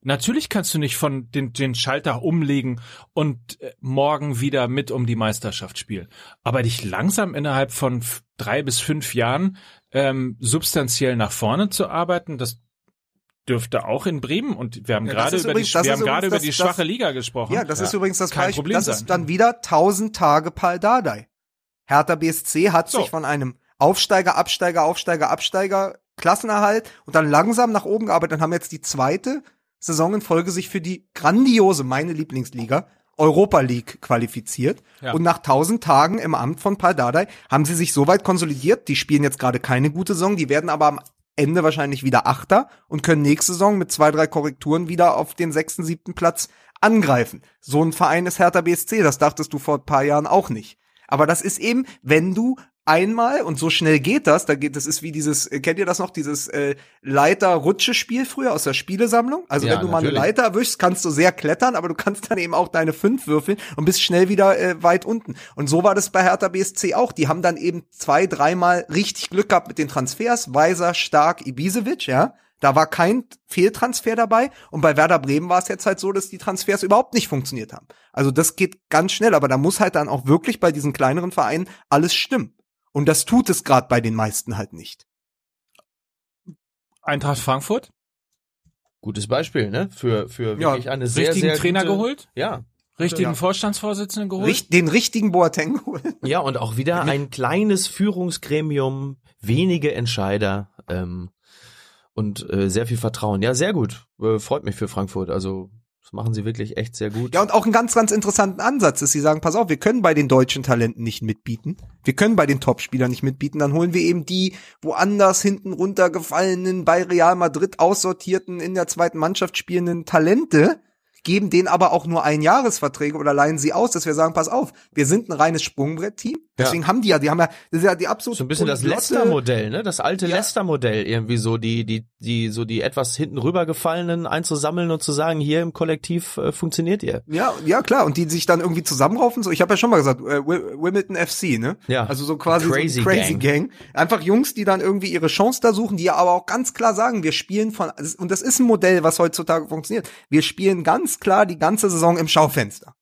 Natürlich kannst du nicht von den, den Schalter umlegen und äh, morgen wieder mit um die Meisterschaft spielen. Aber dich langsam innerhalb von drei bis fünf Jahren ähm, substanziell nach vorne zu arbeiten, das dürfte auch in Bremen und wir haben Ja, das gerade über übrigens- die, das wir haben gerade über übrigens die das- schwache Liga gesprochen. Ja, das ist übrigens das Kein Beispiel. Problem Das sein. ist dann wieder 1000 Tage Pal Dardai. Hertha BSC hat So. sich von einem Aufsteiger, Absteiger, Aufsteiger, Absteiger, Klassenerhalt und dann langsam nach oben gearbeitet und haben jetzt die zweite Saison in Folge sich für die grandiose, meine Lieblingsliga, Europa League qualifiziert. Ja. Und nach 1000 Tagen im Amt von Pal Dardai haben sie sich so weit konsolidiert. Die spielen jetzt gerade keine gute Saison. Die werden aber am Ende wahrscheinlich wieder Achter und können nächste Saison mit zwei, drei Korrekturen wieder auf den sechsten, siebten Platz angreifen. So ein Verein ist Hertha BSC. Das dachtest du vor ein paar Jahren auch nicht. Aber das ist eben, wenn du einmal und so schnell geht das, da geht das ist wie dieses äh, kennt ihr das noch dieses äh, Leiter Rutsche Spiel früher aus der Spielesammlung? Also Ja, wenn du mal eine natürlich. Leiter erwischst, kannst du sehr klettern, aber du kannst dann eben auch deine fünf würfeln und bist schnell wieder äh, weit unten. Und so war das bei Hertha BSC auch. Die haben dann eben zwei, dreimal richtig Glück gehabt mit den Transfers, Weiser, Stark, Ibisevic, ja. Da war kein Fehltransfer dabei. Und bei Werder Bremen war es jetzt halt so, dass die Transfers überhaupt nicht funktioniert haben. Also das geht ganz schnell, aber da muss halt dann auch wirklich bei diesen kleineren Vereinen alles stimmen. Und das tut es gerade bei den meisten halt nicht. Eintracht Frankfurt, Gutes Beispiel, ne? Für, für Ja, wirklich eine sehr, richtigen sehr Trainer gute, geholt, Ja. richtigen Ja. Vorstandsvorsitzenden geholt. Richt, den richtigen Boateng holen. Ja, und auch wieder ein kleines Führungsgremium, wenige Entscheider ähm, und äh, sehr viel Vertrauen. Ja, sehr gut. Äh, freut mich für Frankfurt. Also das machen sie wirklich echt sehr gut. Ja, und auch einen ganz, ganz interessanten Ansatz ist, sie sagen, pass auf, wir können bei den deutschen Talenten nicht mitbieten. Wir können bei den Topspielern nicht mitbieten. Dann holen wir eben die woanders hinten runtergefallenen, bei Real Madrid aussortierten, in der zweiten Mannschaft spielenden Talente, geben denen aber auch nur Einjahresverträge oder leihen sie aus, dass wir sagen, pass auf, wir sind ein reines Sprungbrett-Team. Deswegen haben die ja, die haben ja, das ist ja die absolute So ein bisschen das. Leicester-Modell, ne? Das alte Ja. Leicester-Modell irgendwie so, die, die, die, so die etwas hinten rübergefallenen einzusammeln und zu sagen, hier im Kollektiv äh, funktioniert ihr. Ja, ja klar, und die sich dann irgendwie zusammenraufen. So, ich habe ja schon mal gesagt, äh, Wi- Wimbledon FC, ne? Ja. Also so quasi Crazy so ein Crazy Gang. Gang. Einfach Jungs, die dann irgendwie ihre Chance da suchen, die ja aber auch ganz klar sagen, wir spielen von und das ist ein Modell, was heutzutage funktioniert. Wir spielen ganz klar die ganze Saison im Schaufenster.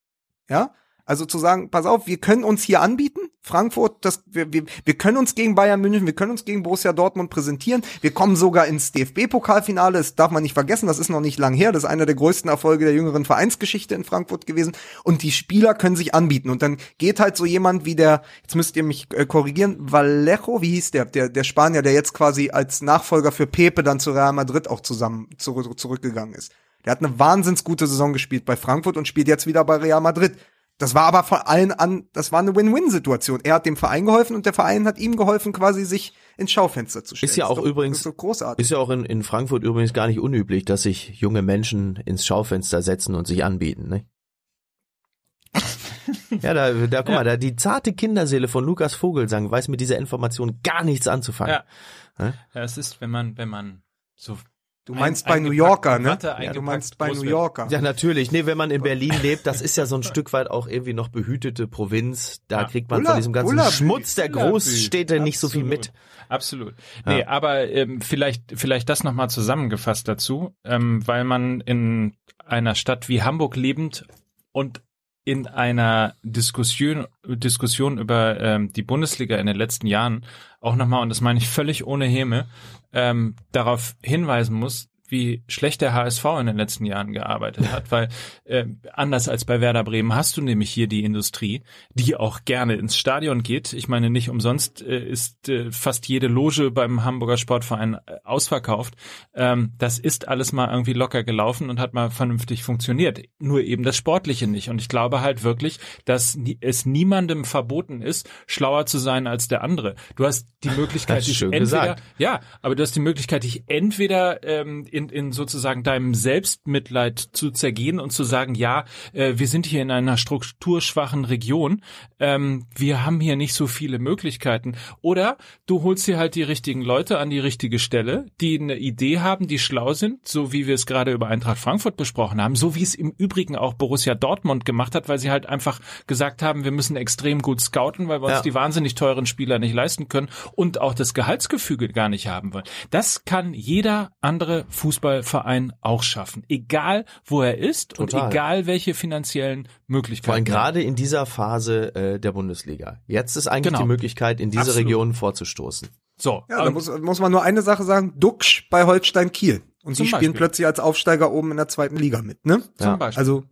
Ja? Also zu sagen, pass auf, wir können uns hier anbieten, Frankfurt, das, wir, wir, wir können uns gegen Bayern München, wir können uns gegen Borussia Dortmund präsentieren, wir kommen sogar ins DFB-Pokalfinale, das darf man nicht vergessen, das ist noch nicht lang her, das ist einer der größten Erfolge der jüngeren Vereinsgeschichte in Frankfurt gewesen und die Spieler können sich anbieten und dann geht halt so jemand wie der, jetzt müsst ihr mich äh, korrigieren, Vallejo, wie hieß der, der, der Spanier, der jetzt quasi als Nachfolger für Pepe dann zu Real Madrid auch zusammen zurück, zurückgegangen ist. Der hat eine wahnsinns gute Saison gespielt bei Frankfurt und spielt jetzt wieder bei Real Madrid. Das war aber von allen an, das war eine Win-Win-Situation. Er hat dem Verein geholfen und der Verein hat ihm geholfen, quasi sich ins Schaufenster zu stellen. Ist ja auch doch- übrigens- ist großartig. Ist ja auch in, in Frankfurt übrigens gar nicht unüblich, dass sich junge Menschen ins Schaufenster setzen und sich anbieten, ne? *laughs* Ja, da, da guck mal, da die zarte Kinderseele von Lukas Vogelsang weiß mit dieser Information gar nichts anzufangen. Ja. Ja, es ist, wenn man, wenn man so. Du meinst ein- bei New Yorker, ne? Ja, du meinst bei New wird. Yorker. Ja, natürlich. Nee, wenn man in Berlin *laughs* lebt, das ist ja so ein Stück weit auch irgendwie noch behütete Provinz. Da Ja. kriegt man Ulla- von diesem ganzen Ulla- Schmutz der Ulla- Großstädte nicht so viel Absolut. mit. Absolut. Nee, aber ähm, vielleicht, vielleicht das nochmal zusammengefasst dazu, ähm, weil man in einer Stadt wie Hamburg lebend und in einer Diskussion, Diskussion über ähm, die Bundesliga in den letzten Jahren auch nochmal, und das meine ich völlig ohne Häme, ähm, darauf hinweisen muss, wie schlecht der HSV in den letzten Jahren gearbeitet hat, weil äh, anders als bei Werder Bremen hast du nämlich hier die Industrie, die auch gerne ins Stadion geht. Ich meine, nicht umsonst äh, ist äh, fast jede Loge beim Hamburger Sportverein äh, ausverkauft. Ähm, das ist alles mal irgendwie locker gelaufen und hat mal vernünftig funktioniert. Nur eben das Sportliche nicht. Und ich glaube halt wirklich, dass es niemandem verboten ist, schlauer zu sein als der andere. Du hast die *laughs* Möglichkeit, dich entweder, gesagt. ja, aber du hast die Möglichkeit, dich entweder ähm, in, in sozusagen deinem Selbstmitleid zu zergehen und zu sagen, ja, äh, wir sind hier in einer strukturschwachen Region, ähm, wir haben hier nicht so viele Möglichkeiten. Oder du holst dir halt die richtigen Leute an die richtige Stelle, die eine Idee haben, die schlau sind, so wie wir es gerade über Eintracht Frankfurt besprochen haben, so wie es im Übrigen auch Borussia Dortmund gemacht hat, weil sie halt einfach gesagt haben, wir müssen extrem gut scouten, weil wir uns die wahnsinnig teuren Spieler nicht leisten können und auch das Gehaltsgefüge gar nicht haben wollen. Das kann jeder andere Fußballverein auch schaffen. Egal, wo er ist Total. und egal, welche finanziellen Möglichkeiten. Vor allem gerade in dieser Phase äh, der Bundesliga. Jetzt ist eigentlich genau. die Möglichkeit, in diese Absolut. Region vorzustoßen. So. Ja, da muss, muss man nur eine Sache sagen. Duxch bei Holstein Kiel. Und die spielen plötzlich als Aufsteiger oben in der zweiten Liga mit, ne? Zum ja. Beispiel. Also,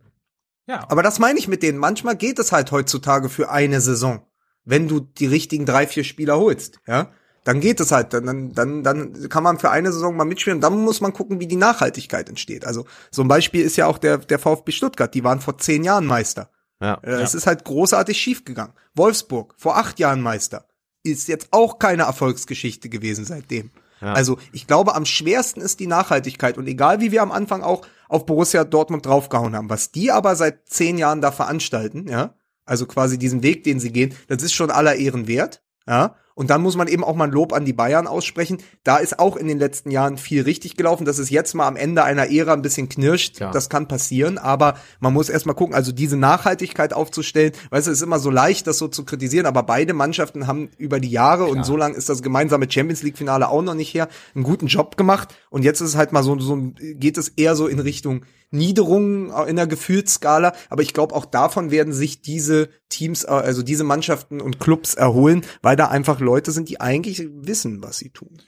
ja. Aber das meine ich mit denen. Manchmal geht es halt heutzutage für eine Saison. Wenn du die richtigen drei, vier Spieler holst, ja dann geht es halt, dann, dann, dann kann man für eine Saison mal mitspielen. Dann muss man gucken, wie die Nachhaltigkeit entsteht. Also so ein Beispiel ist ja auch der, der VfB Stuttgart. Die waren vor zehn Jahren Meister. Ja, äh, es ja. ist halt großartig schiefgegangen. Wolfsburg, vor acht Jahren Meister. Ist jetzt auch keine Erfolgsgeschichte gewesen seitdem. Ja. Also ich glaube, am schwersten ist die Nachhaltigkeit. Und egal wie wir am Anfang auch auf Borussia Dortmund draufgehauen haben, was die aber seit zehn Jahren da veranstalten, ja, also quasi diesen Weg, den sie gehen, das ist schon aller Ehren wert. Ja, und dann muss man eben auch mal ein Lob an die Bayern aussprechen. Da ist auch in den letzten Jahren viel richtig gelaufen. Dass es jetzt mal am Ende einer Ära ein bisschen knirscht, ja. das kann passieren. Aber man muss erst mal gucken, also diese Nachhaltigkeit aufzustellen. Weißt du, es ist immer so leicht, das so zu kritisieren. Aber beide Mannschaften haben über die Jahre, Klar. und so lange ist das gemeinsame Champions League Finale auch noch nicht her, einen guten Job gemacht. Und jetzt ist es halt mal so, so geht es eher so in Richtung Niederungen in der Gefühlsskala, aber ich glaube, auch davon werden sich diese Teams, äh, also diese Mannschaften und Clubs erholen, weil da einfach Leute sind, die eigentlich wissen, was sie tun.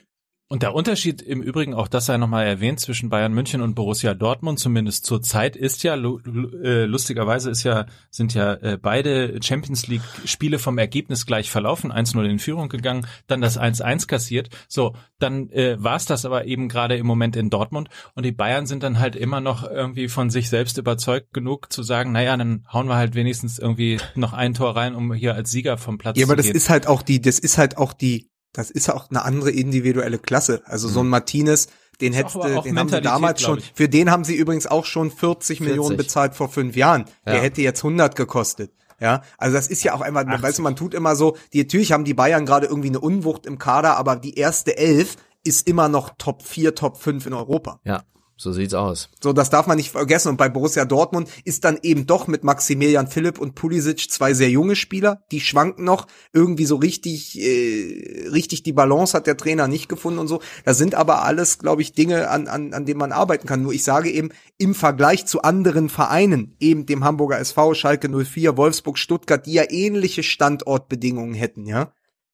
Und der Unterschied im Übrigen, auch das sei nochmal erwähnt, zwischen Bayern München und Borussia Dortmund, zumindest zur Zeit, ist ja, äh, lustigerweise ist ja, sind ja äh, beide Champions League Spiele vom Ergebnis gleich verlaufen, 1-0 in Führung gegangen, dann das 1-1 kassiert. So, dann äh, war es das aber eben gerade im Moment in Dortmund und die Bayern sind dann halt immer noch irgendwie von sich selbst überzeugt genug zu sagen, naja, dann hauen wir halt wenigstens irgendwie noch ein Tor rein, um hier als Sieger vom Platz ja, zu gehen. Ja, aber das ist halt auch die, das ist halt auch die das ist auch eine andere individuelle Klasse. Also mhm. so ein mhm. Martinez, den hätte, den haben sie damals schon, für den haben sie übrigens auch schon 40, 40. Millionen bezahlt vor fünf Jahren. Ja. Der hätte jetzt 100 gekostet. Ja, also das ist ja auch einmal, 80. weißt du, man tut immer so, die, natürlich haben die Bayern gerade irgendwie eine Unwucht im Kader, aber die erste Elf ist immer noch Top 4, Top 5 in Europa. Ja. So sieht's aus. So, das darf man nicht vergessen. Und bei Borussia Dortmund ist dann eben doch mit Maximilian Philipp und Pulisic zwei sehr junge Spieler. Die schwanken noch. Irgendwie so richtig, äh, richtig die Balance hat der Trainer nicht gefunden und so. Das sind aber alles, glaube ich, Dinge, an, an, an denen man arbeiten kann. Nur ich sage eben, im Vergleich zu anderen Vereinen, eben dem Hamburger SV, Schalke 04, Wolfsburg, Stuttgart, die ja ähnliche Standortbedingungen hätten, ja,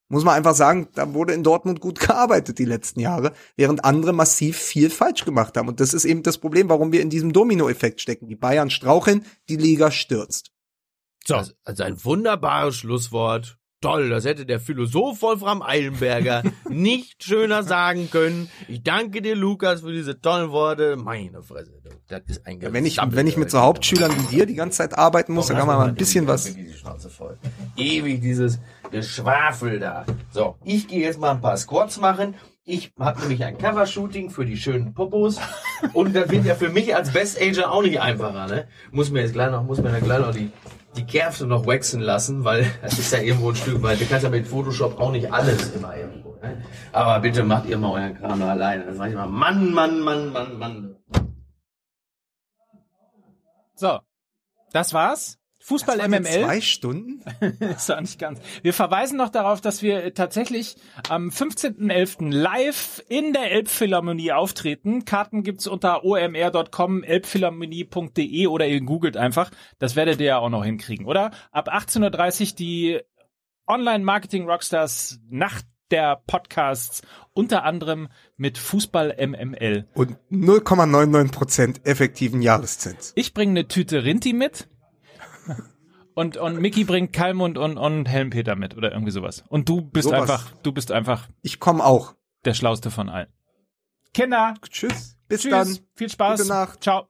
muss man einfach sagen, da wurde in Dortmund gut gearbeitet die letzten Jahre, während andere massiv viel falsch gemacht haben. Und das ist eben das Problem, warum wir in diesem Dominoeffekt stecken. Die Bayern straucheln, die Liga stürzt. So. Also, also ein wunderbares Schlusswort. Toll, das hätte der Philosoph Wolfram Eilenberger *laughs* nicht schöner sagen können. Ich danke dir, Lukas, für diese tollen Worte. Meine Fresse, das ist ein ja, wenn ich wenn ich mit so Hauptschülern wie dir die ganze Zeit arbeiten muss, dann kann man mal ein bisschen was. Ewig dieses Geschwafel da. So, ich gehe jetzt mal ein paar Squats machen. Ich habe nämlich ein Covershooting für die schönen Popos und das wird ja für mich als Best Ager auch nicht einfacher, ne? Muss mir jetzt gleich noch, muss mir dann gleich noch die die Kerfte noch waxen lassen, weil das ist ja irgendwo ein Stück weit. Du kannst ja mit Photoshop auch nicht alles immer irgendwo. Ne? Aber bitte macht ihr mal euren Kram noch alleine. Dann sag ich mal, Mann, Mann, Mann, Mann, Mann. So, das war's. Fußball MML. Zwei Stunden? *laughs* ist auch nicht ganz. Wir verweisen noch darauf, dass wir tatsächlich am 15.11. live in der Elbphilharmonie auftreten. Karten gibt's unter omr.com, elbphilharmonie.de oder ihr googelt einfach. Das werdet ihr ja auch noch hinkriegen, oder? Ab 18.30 Uhr die Online-Marketing-Rockstars Nacht der Podcasts, unter anderem mit Fußball MML. Und 0,99% effektiven Jahreszins. Ich bringe eine Tüte Rinti mit. Und, und Mickey bringt Kalmund und, und Helmpeter mit oder irgendwie sowas. Und du bist Sowas. einfach, du bist einfach Ich komme auch. der Schlauste von allen. Kinder, Tschüss. Bis tschüss, dann. viel Spaß. Gute Nacht. Ciao.